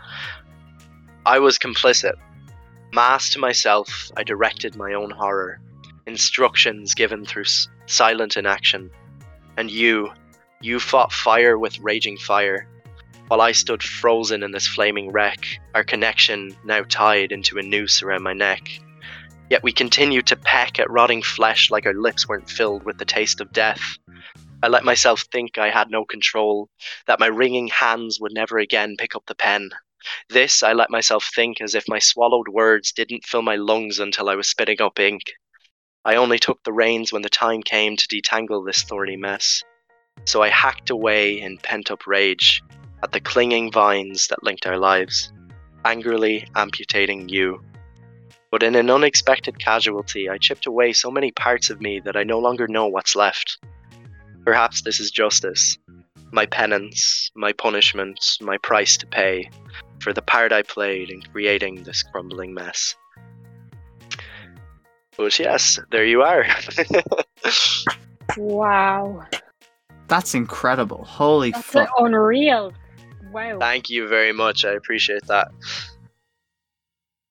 I was complicit. Masked to myself, I directed my own horror, instructions given through s- silent inaction. And you, you fought fire with raging fire, while I stood frozen in this flaming wreck, our connection now tied into a noose around my neck. Yet we continued to peck at rotting flesh like our lips weren't filled with the taste of death. I let myself think I had no control, that my wringing hands would never again pick up the pen. This I let myself think as if my swallowed words didn't fill my lungs until I was spitting up ink. I only took the reins when the time came to detangle this thorny mess. So I hacked away in pent up rage at the clinging vines that linked our lives, angrily amputating you. But in an unexpected casualty, I chipped away so many parts of me that I no longer know what's left. Perhaps this is justice, my penance, my punishment, my price to pay for the part I played in creating this crumbling mess. But yes, there you are. wow. That's incredible. Holy That's fuck. unreal. Wow. Thank you very much. I appreciate that.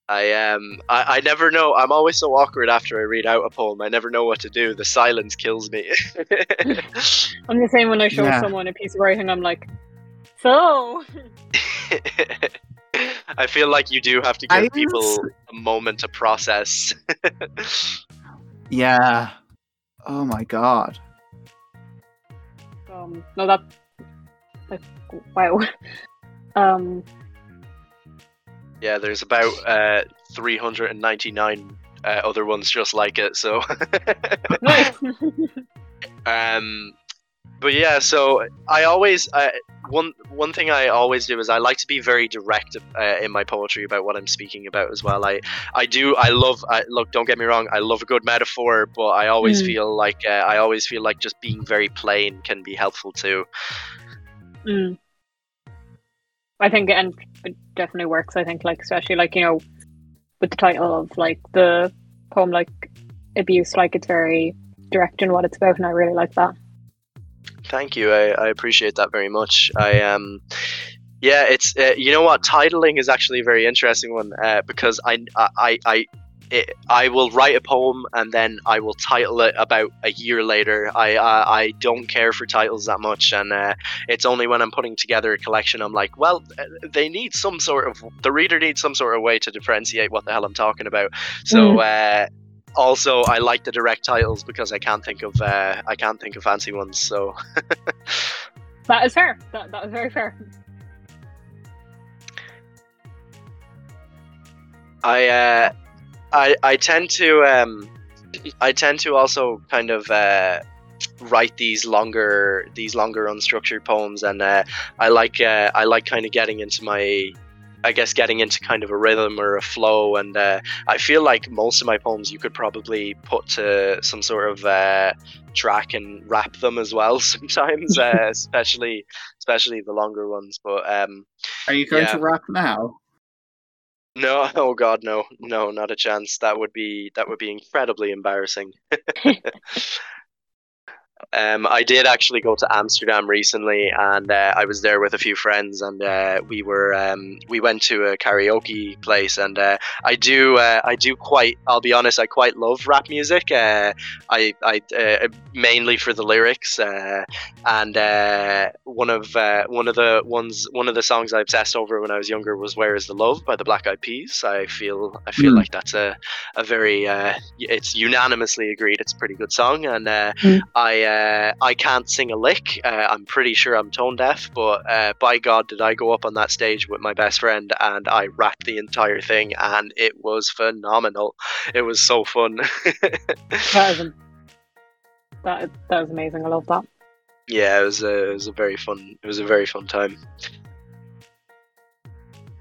I um I, I never know. I'm always so awkward after I read out a poem. I never know what to do. The silence kills me. I'm the same when I show Yeah. someone a piece of writing, I'm like, so. I feel like you do have to give I people was- a moment to process. Yeah. Oh my god. Um, no, that. Like, wow. Um, yeah, there's about uh 399 uh, other ones just like it. So um but yeah so i always uh, one one thing i always do is i like to be very direct uh, in my poetry about what i'm speaking about as well i i do i love I, look don't get me wrong i love a good metaphor but i always Mm. feel like uh, i always feel like just being very plain can be helpful too Mm. I think, and it definitely works. I think, like, especially, like, you know, with the title of, like, the poem, like, abuse, like, it's very direct in what it's about, and I really like that. thank you i, I appreciate that very much i um yeah it's uh, you know what titling is actually a very interesting one uh, because I, I i it, I will write a poem and then I will title it about a year later. I I, I don't care for titles that much, and uh, it's only when I'm putting together a collection I'm like, well, uh, they need some sort of the reader needs some sort of way to differentiate what the hell I'm talking about. So. Uh, also, I like the direct titles because I can't think of uh, I can't think of fancy ones. So That is fair. That, that is very fair. I uh, I I tend to um, I tend to also kind of uh, write these longer these longer unstructured poems, and uh, I like uh, I like kind of getting into my I guess getting into kind of a rhythm or a flow, and uh, I feel like most of my poems you could probably put to some sort of uh, track and rap them as well sometimes, uh, especially especially the longer ones. But um, Are you going Yeah. to rap now? No, oh god, no, no, not a chance. That would be that would be incredibly embarrassing. Um, I did actually go to Amsterdam recently, and uh, I was there with a few friends, and uh, we were um, we went to a karaoke place, and uh, I do uh, I do quite I'll be honest I quite love rap music. Uh, I I uh, mainly for the lyrics, uh, and uh, one of uh, one of the ones one of the songs I obsessed over when I was younger was "Where Is the Love" by the Black Eyed Peas. I feel I feel Hmm. like that's a a very uh, it's unanimously agreed it's a pretty good song, and uh, Hmm. I uh, I can't sing a lick. Uh, I'm pretty sure I'm tone deaf, but uh, by God, did I go up on that stage with my best friend and I rapped the entire thing, and it was phenomenal. It was so fun. That is, that, that was amazing. I love that. yeah, it was a, it was a very fun it was a very fun time.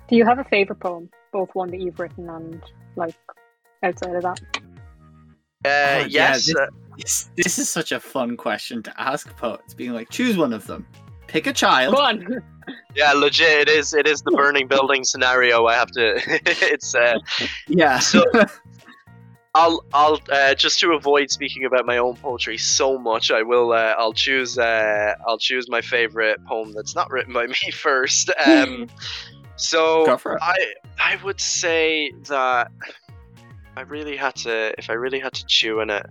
Do you have a favorite poem? Both one that you've written and like outside of that. Uh, Oh, yeah, yes, this- uh, This, this is such a fun question to ask poets, being like, choose one of them. Pick a child. Go on. yeah, legit. It is it is the burning building scenario. I have to. it's uh, Yeah. So- I'll I'll uh, just to avoid speaking about my own poetry so much, I will uh, I'll choose uh, I'll choose my favorite poem that's not written by me first. Um, so Go for it. I I would say that I really had to if I really had to chew in it,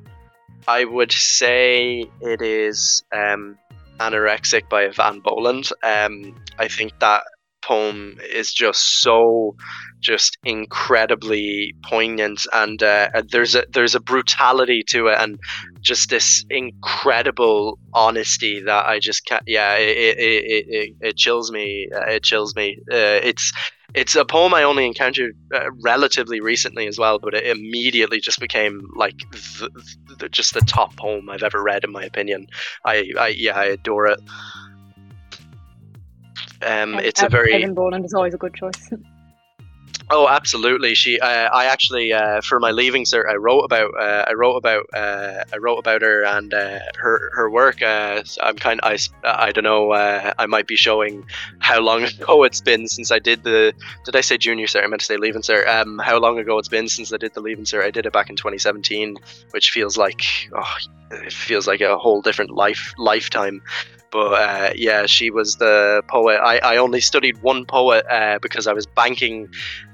I would say it is um, anorexic by Eavan Boland. Um, I think that poem is just so just incredibly poignant and uh, there's a there's a brutality to it and just this incredible honesty that I just can't yeah it it, it, it, it chills me uh, it chills me uh, it's it's a poem I only encountered uh, relatively recently as well but it immediately just became like the, the, just the top poem I've ever read in my opinion I, I yeah I adore it um, it's a very Eavan Boland is always a good choice. Oh, absolutely. She, uh, I actually, uh, for my leaving cert, I wrote about, uh, I wrote about, uh, I wrote about her and uh, her her work. Uh, I'm kind, I, I don't know. I might be showing how long ago it's been since I did the. Did I say junior cert? I meant to say leaving cert. Um, how long ago it's been since I did the leaving cert? I did it back in 2017, which feels like, oh, it feels like a whole different life lifetime. But uh, yeah, she was the poet. I, I only studied one poet uh, because I was banking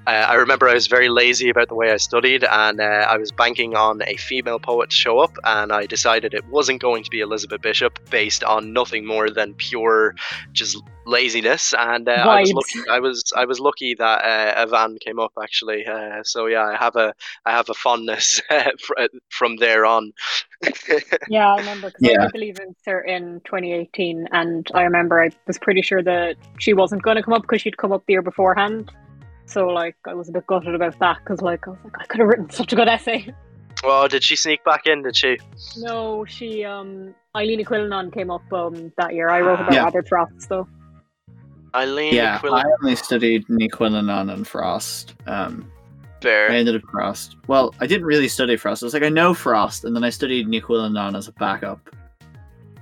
uh, I remember I was very lazy about the way I studied, and uh, I was banking on a female poet to show up, and I decided it wasn't going to be Elizabeth Bishop based on nothing more than pure just laziness. And uh, I was lucky. I was I was lucky that uh, Eavan came up actually. Uh, so yeah, I have a I have a fondness uh, from there on. Yeah, I remember because Yeah. I did the leaving cert in 2018, and I remember I was pretty sure that she wasn't going to come up because she'd come up the year beforehand. So like, I was a bit gutted about that because like I was like, I could have written such a good essay. Well, did she sneak back in? Did she? No, she um Eileen Quillinan came up um that year. I wrote about Yeah. Robert Frost though. Eileen yeah, Quill- I only studied Ní Chuilleanáin and Frost. Um, Fair. I ended up Frost. Well, I didn't really study Frost. I was like, I know Frost, and then I studied Ní Chuilleanáin as a backup.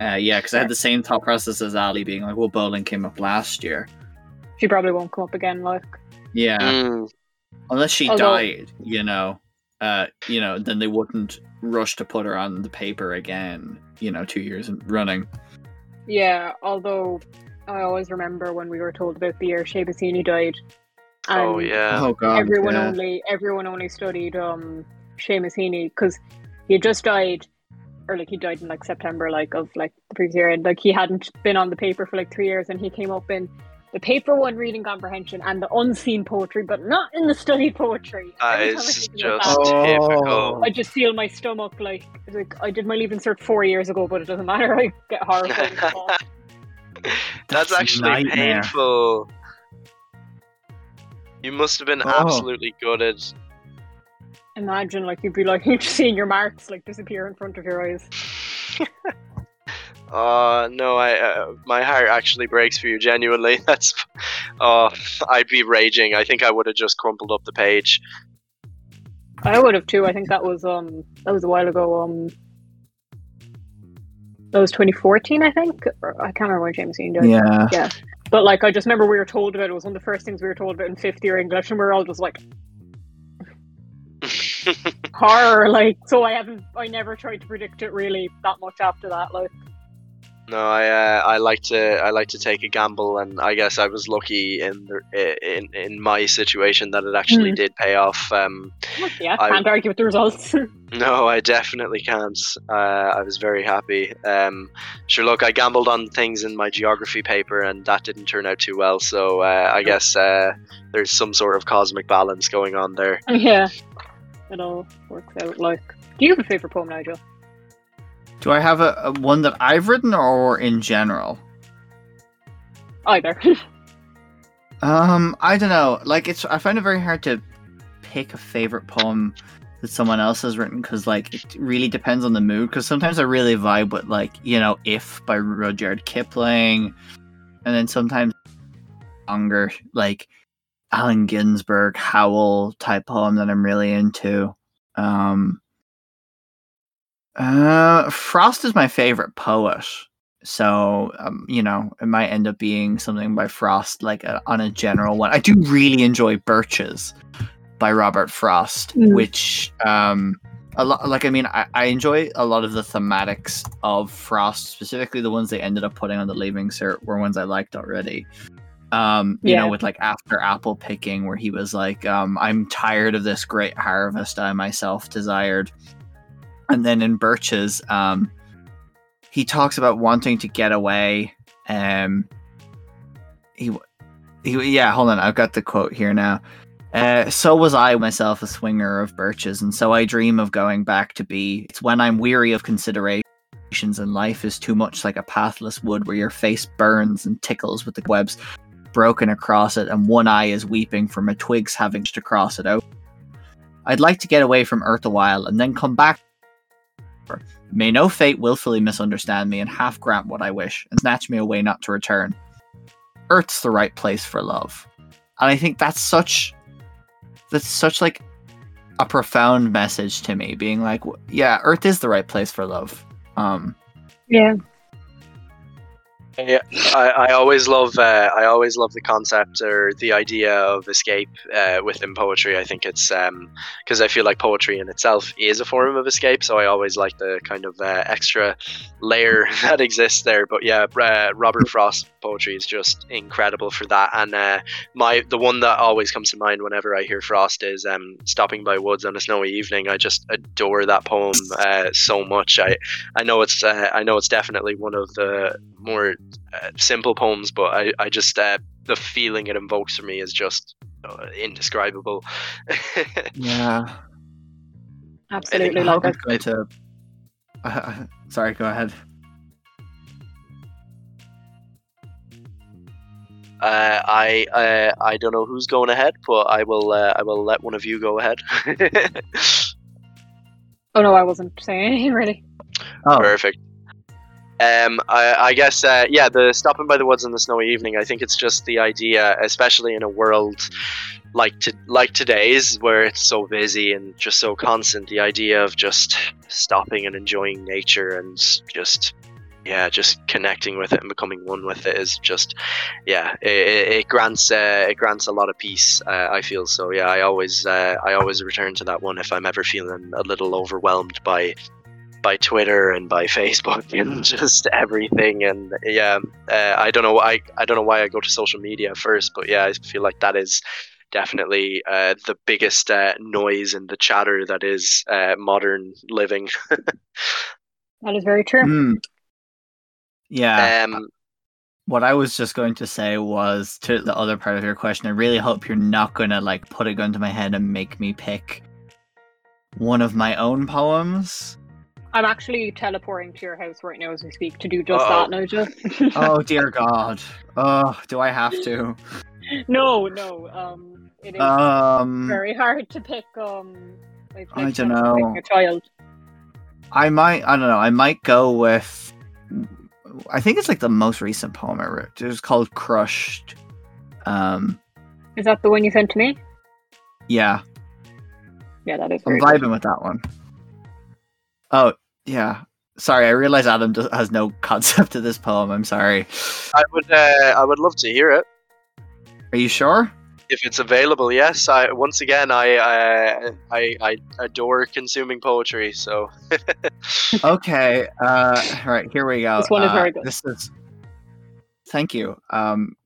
Uh, yeah, because I had the same thought process as Ali, being like, well, Boland came up last year. She probably won't come up again. Like, Yeah, Mm, unless she Although- died, you know. Uh, you know, then they wouldn't rush to put her on the paper again. You know, two years in- running. yeah. Although I always remember when we were told about the year Seamus Heaney died. Oh yeah. oh god. everyone yeah. only everyone only studied um Seamus Heaney because he had just died or like he died in like September like of like the previous year and like he hadn't been on the paper for like three years and he came up in the paper one reading comprehension and the unseen poetry but not in the studied poetry. That Every I is just typical. Oh. I just feel my stomach like like I did my leaving cert four years ago but it doesn't matter I get horrified. That's, That's actually nightmare. painful. You must have been Oh. absolutely gutted. Imagine like you'd be like you're just seeing your marks like disappear in front of your eyes. Oh no, I uh, my heart actually breaks for you. Genuinely, that's. Oh, I'd be raging. I think I would have just crumpled up the page. I would have too. I think that was um that was a while ago. Um, that was 2014, I think. Or, I can't remember when James Dean died. Yeah. But like, I just remember we were told about it. It was one of the first things we were told about in fifth year English, and we were all just like horror. Like, so I haven't. I never tried to predict it really that much after that. Like, no, I uh, I like to I like to take a gamble, and I guess I was lucky in the, in in my situation that it actually Hmm. did pay off. Um, yeah, I- can't argue with the results. No, I definitely can't. Uh, I was very happy. Um, sure, look, I gambled on things in my geography paper, and that didn't turn out too well. So uh, I guess uh, there's some sort of cosmic balance going on there. yeah, it all works out. Like, do you have a favorite poem, Nigel? Do I have a, a one that I've written or in general? Either. Um, I don't know. Like it's I find it very hard to pick a favorite poem that someone else has written because like it really depends on the mood. Because sometimes I really vibe with like you know "If" by Rudyard Kipling, and then sometimes longer like Allen Ginsberg, Howl type poem that I'm really into. Um, uh, Frost is my favorite poet. So, um, you know, it might end up being something by Frost, like a, on a general one. I do really enjoy Birches by Robert Frost, Mm. which, um, a lot, like, I mean, I, I enjoy a lot of the thematics of Frost, specifically the ones they ended up putting on the Leaving Cert were ones I liked already. Um, you Yeah. know, with like after apple picking, where he was like, um, I'm tired of this great harvest I myself desired. And then in Birches, um, he talks about wanting to get away. Um, he, he, yeah, hold on, I've got the quote here now. Uh, so was I myself a swinger of birches, and so I dream of going back to be. It's when I'm weary of considerations and life is too much like a pathless wood where your face burns and tickles with the webs broken across it, and one eye is weeping from a twig's having to cross it out. I'd like to get away from Earth a while and then come back. May no fate willfully misunderstand me and half grant what I wish and snatch me away not to return. Earth's the right place for love. And I think that's such that's such like a profound message to me being like yeah, Earth is the right place for love. Um Yeah. Yeah, I, I always love uh, I always love the concept or the idea of escape uh, within poetry. I think it's because I feel like poetry in itself is a form of escape. So I always like the kind of uh, extra layer that exists there. But yeah, uh, Robert Frost poetry is just incredible for that. And uh, my the one that always comes to mind whenever I hear Frost is um, "Stopping by Woods on a Snowy Evening." I just adore that poem uh, so much. I I know it's I know it's definitely one of the more uh, simple poems, but I, I just uh, the feeling it invokes for me is just uh, indescribable. yeah. Absolutely. I Like I it's going to uh, sorry, go ahead. uh, I uh, I don't know who's going ahead, but I will uh, I will let one of you go ahead. Oh no, I wasn't saying anything really. Oh, Perfect. Um, I, I guess uh, yeah, the stopping by the woods on the snowy evening. I think it's just the idea, especially in a world like to like today's, where it's so busy and just so constant. The idea of just stopping and enjoying nature and just yeah, just connecting with it and becoming one with it is just yeah, it, it, grants uh, it grants a lot of peace. Uh, I feel so. Yeah, I always uh, I always return to that one if I'm ever feeling a little overwhelmed by by Twitter and by Facebook and just everything. And yeah, uh, I don't know. I I don't know why I go to social media first, but yeah, I feel like that is definitely uh, the biggest uh, noise and the chatter that is uh, modern living. That is very true. Hmm. Yeah. um, what I was just going to say was to the other part of your question. I really hope you're not going to like put a gun to my head and make me pick one of my own poems. I'm actually teleporting to your house right now as we speak to do just Uh-oh. that now, just Oh dear God. Oh, do I have to? no, no. Um it is Um, very hard to pick um like, I don't time to pick know. a child. I might. I don't know. I might go with. I think it's like the most recent poem I wrote. It was called "Crushed." Um, Is that the one you sent to me? yeah, Yeah, that is I'm very good. vibing with that one. Oh yeah. Sorry, I realize Adam does, has no concept of this poem. I'm sorry. I would uh, I would love to hear it Are you sure? if it's available. Yes, I once again I uh, I I adore consuming poetry. So okay. Uh, all right. Here we go. This one is Uh, very good. This is. Thank you. Um,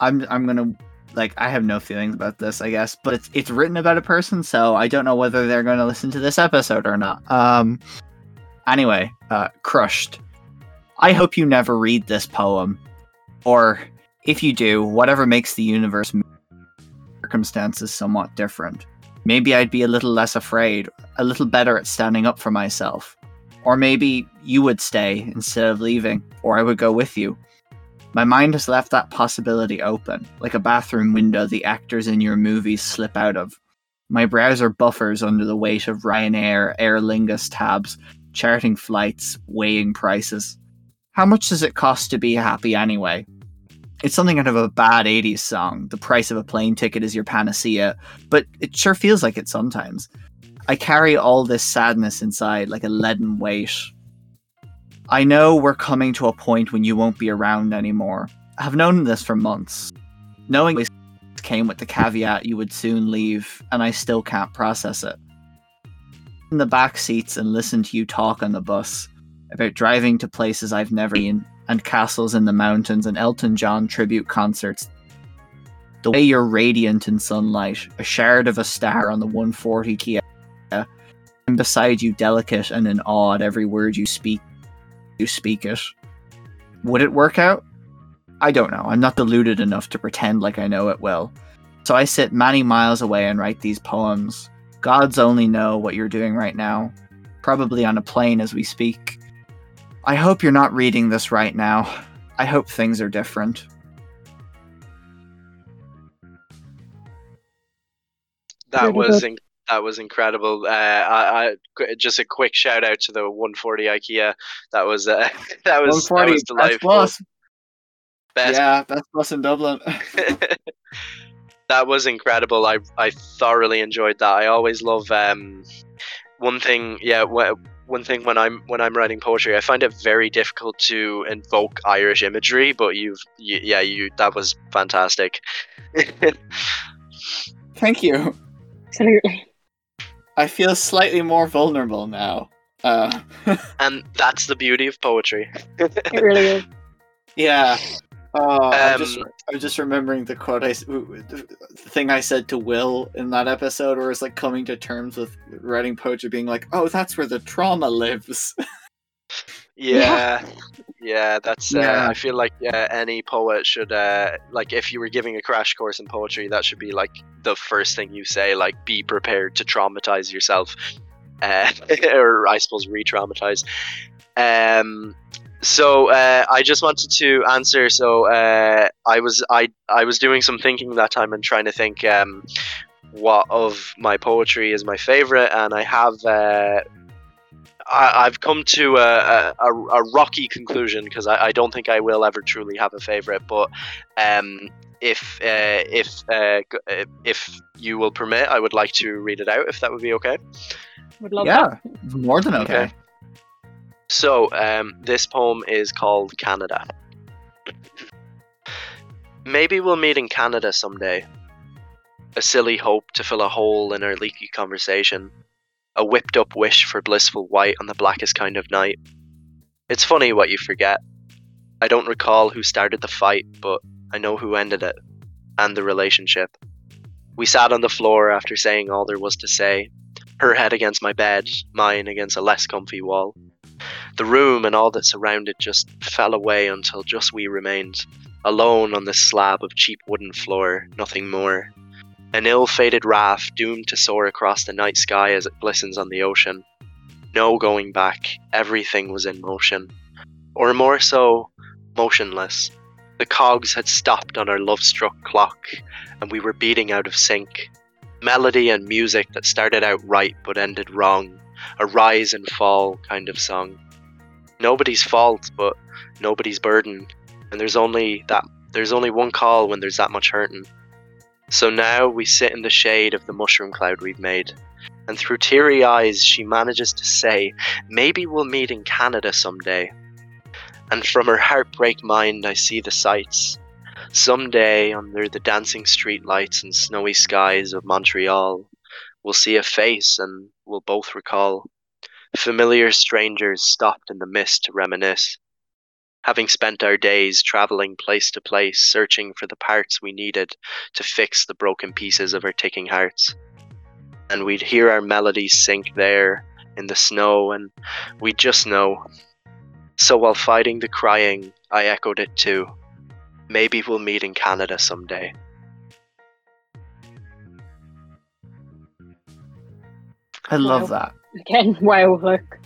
I'm I'm gonna like I have no feelings about this. I guess, but it's it's written about a person, so I don't know whether they're going to listen to this episode or not. Um. Anyway, uh, crushed. I hope you never read this poem, or if you do, whatever makes the universe circumstances somewhat different. Maybe I'd be a little less afraid, a little better at standing up for myself. Or maybe you would stay instead of leaving, or I would go with you. My mind has left that possibility open, like a bathroom window the actors in your movies slip out of. My browser buffers under the weight of Ryanair, Aer Lingus tabs, charting flights, weighing prices. How much does it cost to be happy anyway? It's something out of a bad 80s song. The price of a plane ticket is your panacea, but it sure feels like it sometimes. I carry all this sadness inside like a leaden weight. I know we're coming to a point when you won't be around anymore. I have known this for months. Knowing came with the caveat you would soon leave, and I still can't process it. In the back seats and listen to you talk on the bus about driving to places I've never been and castles in the mountains and Elton John tribute concerts. The way you're radiant in sunlight, a shard of a star on the 140 Kia, and beside you, delicate and in awe at every word you speak. You speak it. Would it work out? I don't know. I'm not deluded enough to pretend like I know it will. So I sit many miles away and write these poems. Gods only know what you're doing right now. Probably on a plane as we speak. I hope you're not reading this right now. I hope things are different. that was in- that was incredible. Uh, I, I just a quick shout out to the 140 IKEA. That was uh, that was that 140, was best delightful. bus. Best Yeah, best bus in Dublin. that was incredible. I I thoroughly enjoyed that. I always love um one thing. Yeah, wh- one thing when I'm when I'm writing poetry, I find it very difficult to invoke Irish imagery. But you've you, yeah you that was fantastic. Thank you. Absolutely. I feel slightly more vulnerable now. Uh, and that's the beauty of poetry. It really is. yeah. Oh, I'm just Um, I'm just remembering the quote I s- the thing I said to Will in that episode, where it's like coming to terms with writing poetry, being like, "Oh, that's where the trauma lives." Yeah, yeah, that's. Uh, Yeah. I feel like uh, any poet should, uh, like, if you were giving a crash course in poetry, that should be like the first thing you say. Like, be prepared to traumatize yourself, uh, or I suppose re-traumatize. Um, so uh, I just wanted to answer. So uh, I was I I was doing some thinking that time and trying to think um, what of my poetry is my favorite, and I have. Uh, I, I've come to a, a, a rocky conclusion because I, I don't think I will ever truly have a favorite. But um, if uh, if uh, uh, if you will permit, I would like to read it out. If that would be okay. Would love yeah, more than okay. Okay. So um, this poem is called Canada. Maybe we'll meet in Canada someday. A silly hope to fill a hole in our leaky conversation. A whipped up wish for blissful white on the blackest kind of night. It's funny what you forget. I don't recall who started the fight, but I know who ended it. And the relationship. We sat on the floor after saying all there was to say, her head against my bed, mine against a less comfy wall. The room and all that surrounded just fell away until just we remained, alone on this slab of cheap wooden floor, nothing more. An ill fated raft doomed to soar across the night sky as it glistens on the ocean. No going back, everything was in motion. Or more so, motionless. The cogs had stopped on our love struck clock, and we were beating out of sync. Melody and music that started out right but ended wrong. A rise and fall kind of song. Nobody's fault, but nobody's burden. And there's only that there's only one call when there's that much hurting. So now we sit in the shade of the mushroom cloud we've made. And through teary eyes, she manages to say, Maybe we'll meet in Canada someday. And from her heartbreak mind, I see the sights. Someday, under the dancing street lights and snowy skies of Montreal, we'll see a face and we'll both recall. Familiar strangers stopped in the mist to reminisce. Having spent our days traveling place to place, searching for the parts we needed to fix the broken pieces of our ticking hearts. And we'd hear our melodies sink there in the snow, and we'd just know. So while fighting the crying, I echoed it too. Maybe we'll meet in Canada someday. I love Wow. that. Again, wow, look.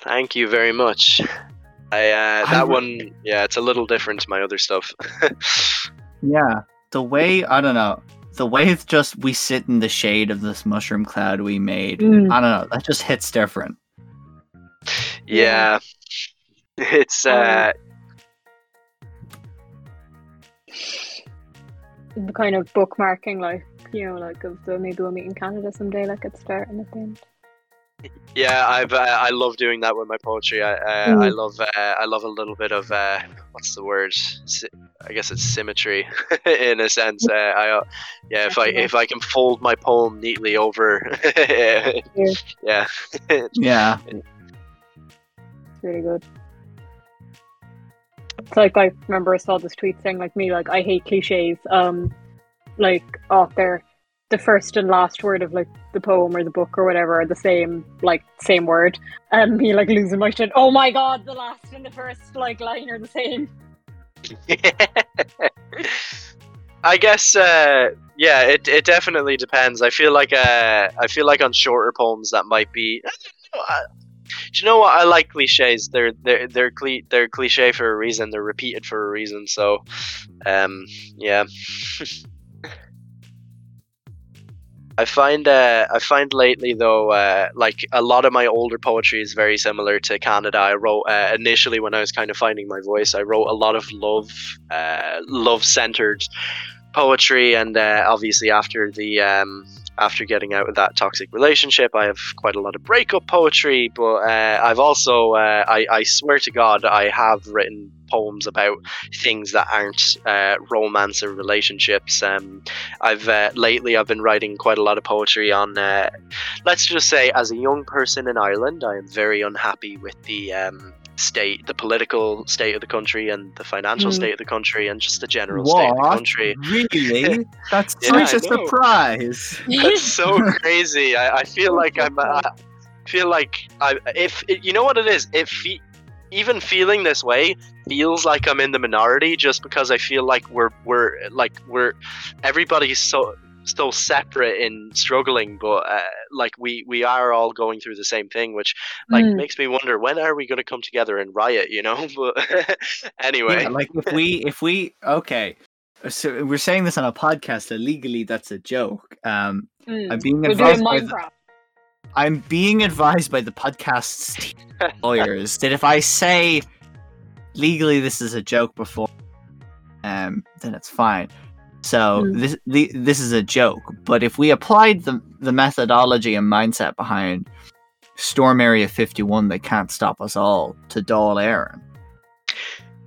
Thank you very much. I uh, that re- one, yeah, it's a little different to my other stuff. Yeah, the way I don't know, the way it's just we sit in the shade of this mushroom cloud we made. Mm. I don't know, that just hits different. yeah, it's Um, uh, The kind of bookmarking, like, you know, like of the maybe we'll meet in Canada someday, like at the start and at the end. Yeah. I've uh, I love doing that with my poetry. I uh, Mm. I love uh, I love a little bit of uh, what's the word? Sy- I guess it's symmetry in a sense. Uh, I uh, yeah, if I if I can fold my poem neatly over, yeah, Yeah. It's really good. It's like I remember I saw this tweet saying like me, like I hate cliches. Um like off there the first and last word of like the poem or the book or whatever are the same like same word. And me like losing my shit. Oh my god, the last and the first like line are the same. I guess uh, yeah, it, it definitely depends. I feel like uh, I feel like on shorter poems that might be. Do you know what? I like cliches. They're they're they're cli- they're cliche for a reason. They're repeated for a reason. So, um, yeah. I find uh, I find lately though uh, like a lot of my older poetry is very similar to Canada. I wrote uh, initially when I was kind of finding my voice. I wrote a lot of love uh, love centered poetry, and uh, obviously after the um, after getting out of that toxic relationship, I have quite a lot of breakup poetry. But uh, I've also I, I swear to God I have written poems about things that aren't uh, romance or relationships. Um, I've uh, lately I've been writing quite a lot of poetry on. Uh, let's just say, as a young person in Ireland, I am very unhappy with the um, state, the political state of the country, and the financial Mm. state of the country, and just the general state of the country. Really? That's Yeah, such a surprise. That's so crazy. I, I feel like I'm. I feel like I. If you know what it is, it fe- even feeling this way feels like I'm in the minority, just because I feel like we're we're like we're everybody's so so separate in struggling, but uh, like we we are all going through the same thing, which like Mm. makes me wonder when are we going to come together and riot? You know. But anyway, Yeah, like if we if we okay. So we're saying this on a podcast. Illegally, that's a joke. Um, Mm. I'm being We're advised. doing By the, Minecraft. I'm being advised by the podcast's lawyers that if I say legally this is a joke before, um, then it's fine. So Hmm. this the, this is a joke. But if we applied the the methodology and mindset behind Storm Area 51, they can't stop us all to Dáil Éireann.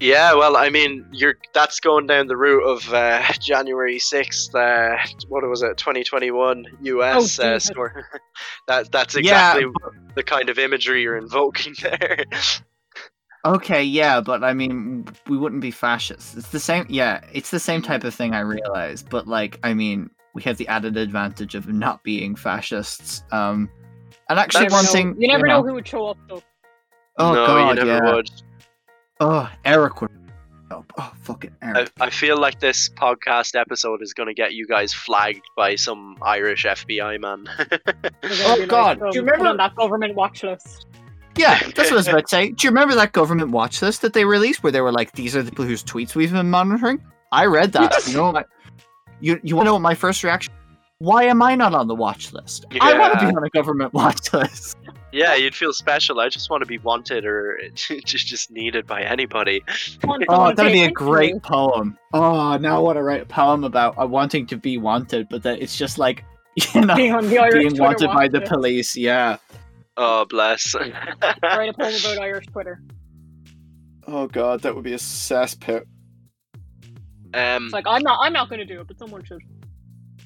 Yeah, well, I mean, you're that's going down the route of uh, January sixth. Uh, what was it, 2021 US Oh, uh, Jesus. store? that that's Yeah, exactly the kind of imagery you're invoking there. Okay, yeah, but I mean, we wouldn't be fascists. It's the same. Yeah, it's the same type of thing. I realize, but like, I mean, we have the added advantage of not being fascists. Um, and actually, That's- one know- thing you never know, know who would show up though. Oh no, god, you never yeah. would. Oh, Eric would. Oh, oh fucking I, Eric. I feel like this podcast episode is going to get you guys flagged by some Irish FBI man. Oh, like, God, do um, you put remember- on that government watch list? Yeah, that's what I was about to say. Do you remember that government watch list that they released where they were like, "These are the people whose tweets we've been monitoring"? I read that. Yes. You know, what my, you you want to know what my first reaction? Why am I not on the watch list? I want to be on a government watch list. yeah, you'd feel special. I just want to be wanted or just just needed by anybody. Oh, that'd be a great poem. Oh, now I want to write a poem about uh, wanting to be wanted, but that it's just like you know Being on the Irish being Twitter wanted by the police. Yeah. Oh, bless. Write a poem about Irish Twitter. Oh god, that would be a cesspit. um, It's like I'm not. I'm not going to do it, but someone should.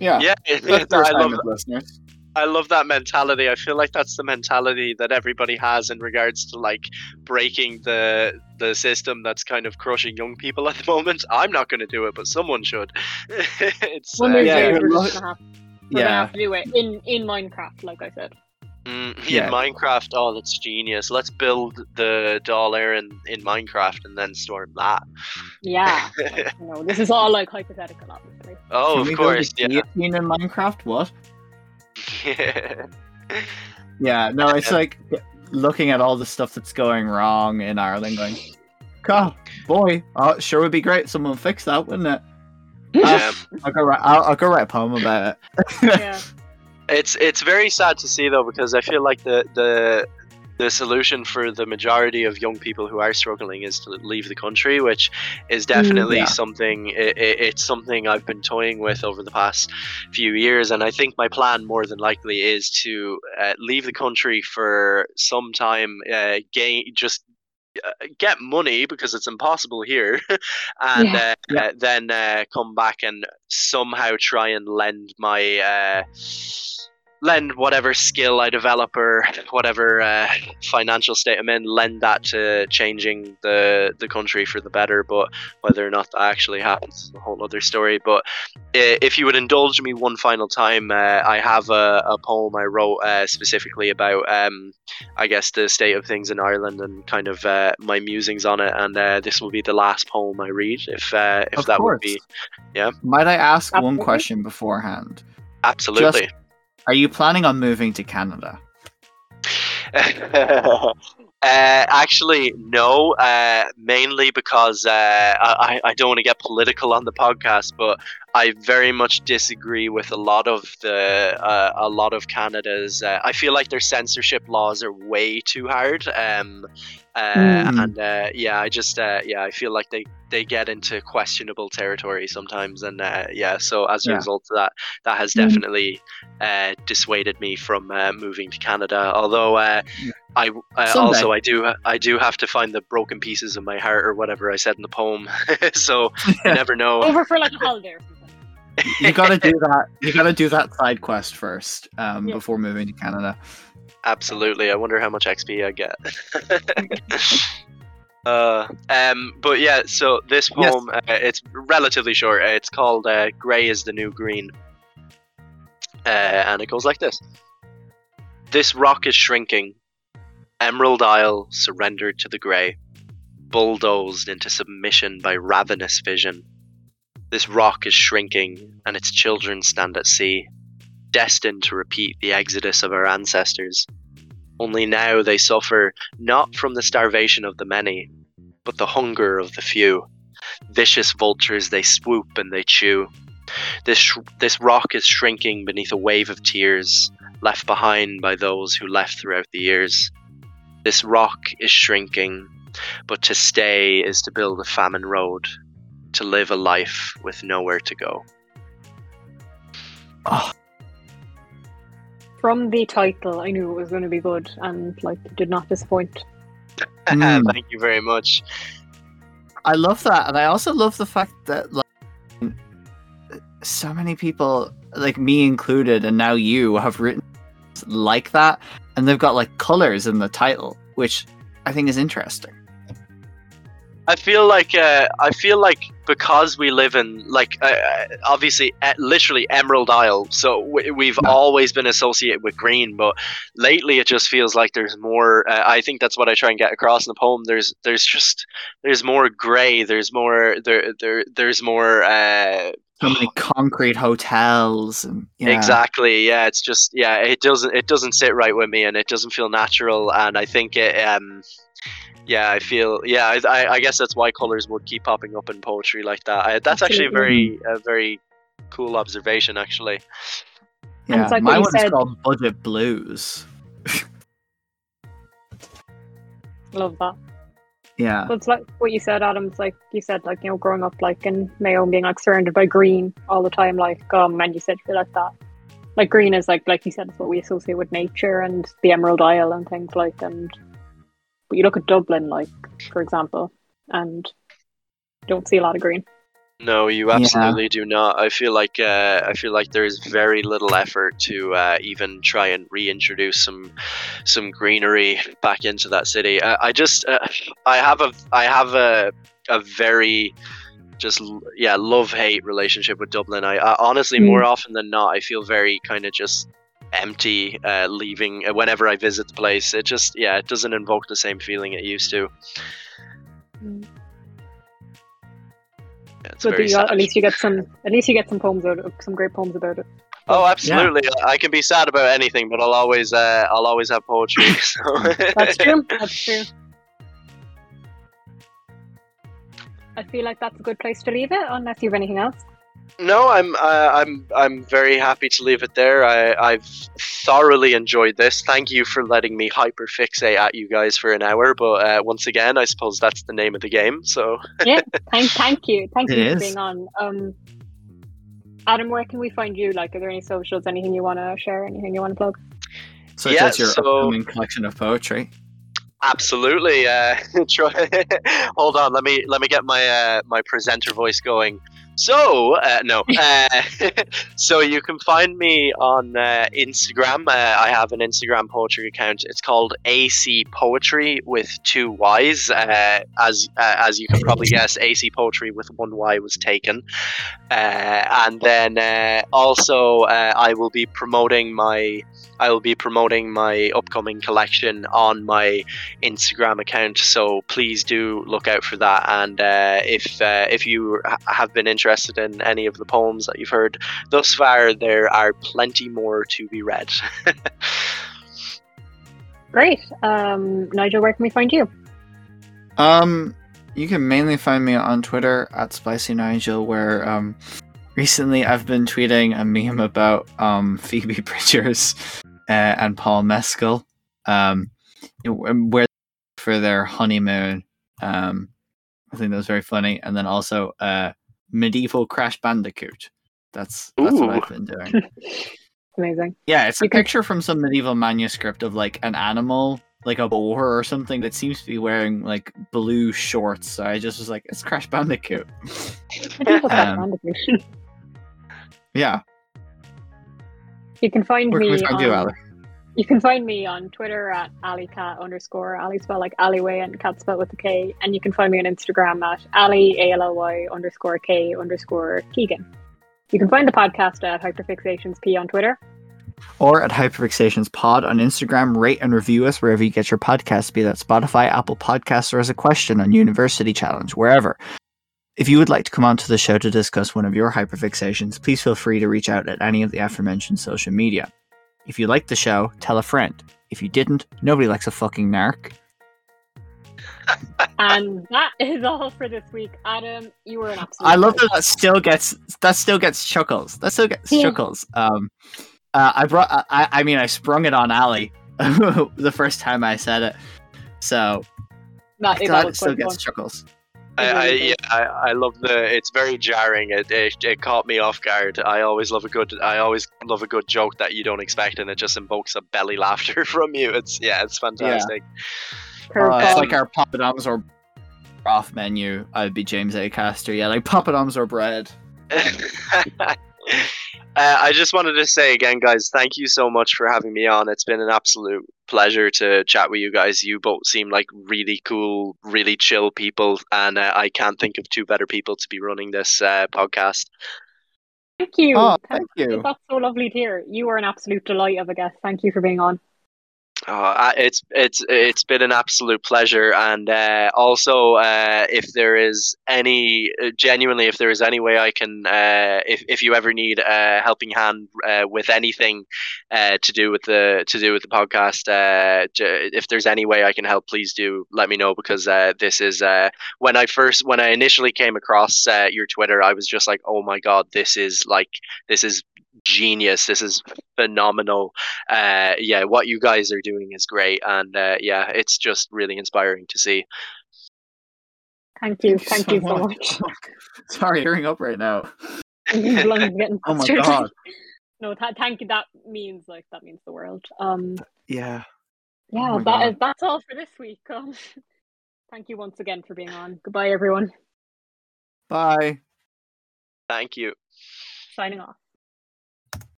Yeah. yeah, That's I love listeners. I love that mentality. I feel like that's the mentality that everybody has in regards to like breaking the the system that's kind of crushing young people at the moment. I'm not going to do it, but someone should. it's One uh, yeah, days you're we're gonna have. We're gonna Yeah. have to do it in in Minecraft, like I said. Mm, Yeah. in Minecraft. Oh, that's genius. Let's build the Dáil Éireann in Minecraft and then storm that. Yeah. like, you know, this is all like hypothetical, obviously. oh, Can of we build a course, yeah. guillotine in Minecraft? What? yeah. Yeah, no, it's like looking at all the stuff that's going wrong in Ireland, going, "God, boy, oh, sure would be great. Someone fix that, wouldn't it?" Yeah. I'll go write. I'll, I'll go write a poem about it. Yeah. It's it's very sad to see though because I feel like the the the solution for the majority of young people who are struggling is to leave the country, which is definitely yeah. something. i i- it's something I've been toying with over the past few years, and I think my plan more than likely is to uh, leave the country for some time, uh, gain just. Uh, Get money because it's impossible here, and Yeah. uh, Yeah. uh, then uh, come back and somehow try and lend my uh, lend whatever skill I develop or whatever uh, financial state I'm in, lend that to changing the the country for the better. But whether or not that actually happens is a whole other story. But uh, if you would indulge me one final time, uh, I have a, a poem I wrote uh, specifically about, um, I guess, the state of things in Ireland and kind of uh, my musings on it. And uh, this will be the last poem I read, if uh, if Of that course. would be yeah. Might I ask one question beforehand? absolutely. Are you planning on moving to Canada? uh, actually, no. Uh, mainly because uh, I, I don't want to get political on the podcast, but I very much disagree with a lot of the uh, a lot of Canada's. Uh, I feel like their censorship laws are way too hard. Um, uh, Mm. And uh, yeah, I just uh, yeah, I feel like they they get into questionable territory sometimes, and uh, yeah, so as a Yeah. result of that, that has Mm. definitely uh, dissuaded me from uh, moving to Canada. Although uh, Yeah. I uh, also I do I do have to find the broken pieces of my heart or whatever I said in the poem. so you never know. Over for like a holiday or something. You gotta do that. You gotta do that side quest first um, Yeah. before moving to Canada. Absolutely. I wonder how much XP I get. uh, um, but yeah, so this Yes. poem, uh, it's relatively short. Uh, It's called uh, Grey is the New Green. Uh, and it goes like this This rock is shrinking. Emerald Isle surrendered to the grey, bulldozed into submission by ravenous vision. This rock is shrinking, and its children stand at sea destined to repeat the exodus of our ancestors. Only now they suffer not from the starvation of the many, but the hunger of the few. Vicious vultures they swoop and they chew. This, sh- this rock is shrinking beneath a wave of tears left behind by those who left throughout the years. This rock is shrinking, but to stay is to build a famine road, to live a life with nowhere to go. Oh, From the title, I knew it was going to be good, and like did not disappoint. Mm. Thank you very much. I love that, and I also love the fact that like so many people, like me included, and now you have written like that, and they've got like colors in the title, which I think is interesting. I feel like uh, I feel like because we live in like uh, uh, obviously uh, literally Emerald Isle, so we, we've Yeah. always been associated with green. But lately, it just feels like there's more. Uh, I think that's what I try and get across in the poem. There's there's just there's more grey. There's more there there there's more. So many concrete hotels and yeah. Exactly. Yeah, it's just yeah, it doesn't it doesn't sit right with me, and it doesn't feel natural. And I think it um, yeah, I feel yeah, I I, I guess that's why colors would keep popping up in poetry like that. I, that's actually a very a very cool observation, actually. Yeah, it's like my what you one is said- called Budget Blues. Love that. Yeah, But it's like what you said, Adam. It's like you said, like you know, growing up like in Mayo being like surrounded by green all the time, like um, and you said feel like that. Like green is like like you said, it's what we associate with nature and the Emerald Isle and things like. And but you look at Dublin, like for example, and don't see a lot of green. No, you Yeah. absolutely do not. I feel like uh, I feel like there is very little effort to uh, even try and reintroduce some some greenery back into that city. I, I just uh, I have a I have a a very just yeah love hate relationship with Dublin. I, I honestly more often than not I feel very kind of just empty uh, leaving uh, whenever I visit the place. It just yeah it doesn't invoke the same feeling it used to. Yeah, it's But very you, sad. at least you get some at least you get some poems out of some great poems about it. Oh, absolutely. I can be sad about anything, but I'll always, uh, I'll always have poetry. So. That's true. That's true. I feel like that's a good place to leave it, unless you have anything else. No, I'm, uh, I'm, I'm very happy to leave it there. I, I've thoroughly enjoyed this. Thank you for letting me hyperfixate at you guys for an hour. But uh, once again, I suppose that's the name of the game. So. Yeah, thank, thank you, thank It you for being on. Um, Adam, where can we find you? Like, are there any socials? Anything you want to share? Anything you want to plug? so Yeah, it's your so- upcoming collection of poetry. Absolutely. Uh, try, hold on. Let me let me get my uh, my presenter voice going. So uh, no. Uh, so you can find me on uh, Instagram. Uh, I have an Instagram poetry account. It's called AC Poetry with two Y's. Uh, as uh, as you can probably guess, AC Poetry with one Y was taken. Uh, and then uh, also uh, I will be promoting my I will be promoting my upcoming collection on my Instagram account. So please do look out for that. And uh, if uh, if you have been interested in any of the poems that you've heard thus far, there are plenty more to be read. Great. Um, Nigel, where can we find you? Um, you can mainly find me on Twitter at Spicy Nigel, where um, recently I've been tweeting a meme about um Phoebe Bridgers uh, and Paul Mescal, um, where for their honeymoon. Um, I think that was very funny, and then also uh, medieval Crash Bandicoot. That's that's what I've been doing. Amazing. Yeah, it's a You can- picture from some medieval manuscript of like an animal, like a boar or something that seems to be wearing like blue shorts. So I just was like, it's Crash Bandicoot. I do love that Um, Bandicoot. Yeah, You can find where can me. we find you, on- Ali? You can find me on Twitter at alleycat underscore alley spelled like alleyway and cat spelled with a K. And you can find me on Instagram at alley A L L Y underscore K underscore Keegan. You can find the podcast at Hyperfixations P on Twitter. Or at Hyperfixations Pod on Instagram. Rate and review us wherever you get your podcasts, be that Spotify, Apple Podcasts, or as a question on University Challenge, wherever. If you would like to come onto the show to discuss one of your hyperfixations, please feel free to reach out at any of the aforementioned social media. If you liked the show, tell a friend. If you didn't, nobody likes a fucking narc. And that is all for this week. Adam, you were an absolute. I love that that still gets that still gets chuckles. That still gets Yeah. chuckles. Um, uh, I brought. I, I mean, I sprung it on Ali the first time I said it, so That, that it still gets fun. chuckles. I, I, yeah, I, I love the. It's very jarring. It, it it caught me off guard. I always love a good. I always love a good joke that you don't expect, and it just invokes a belly laughter from you. It's yeah, it's fantastic. Uh, it's like our poppadoms or off menu. I'd be James Acaster. Yeah, like poppadoms or bread. Uh, I just wanted to say again, guys, thank you so much for having me on. It's been an absolute pleasure to chat with you guys. You both seem like really cool, really chill people, and uh, I can't think of two better people to be running this uh, podcast. Thank you. Oh, thank you. That's so lovely to hear. You were an absolute delight of a guest. Thank you for being on. Oh, it's it's it's been an absolute pleasure, and uh, also uh, if there is any uh, genuinely, if there is any way I can, uh, if if you ever need a helping hand uh, with anything uh, to do with the to do with the podcast, if there's any way I can help, please do let me know because this is when I first when I initially came across your Twitter, I was just like, oh my god, this is like this is genius. This is phenomenal. Uh, yeah, what you guys are doing is great, and uh, yeah, it's just really inspiring to see. Thank you, thank you so much. Sorry, hearing up right now. oh my god. No, th- thank you. That means like that means the world. Um. Yeah. Yeah, oh that is, that's all for this week. Um, thank you once again for being on. Goodbye, everyone. Bye. Thank you. Signing off.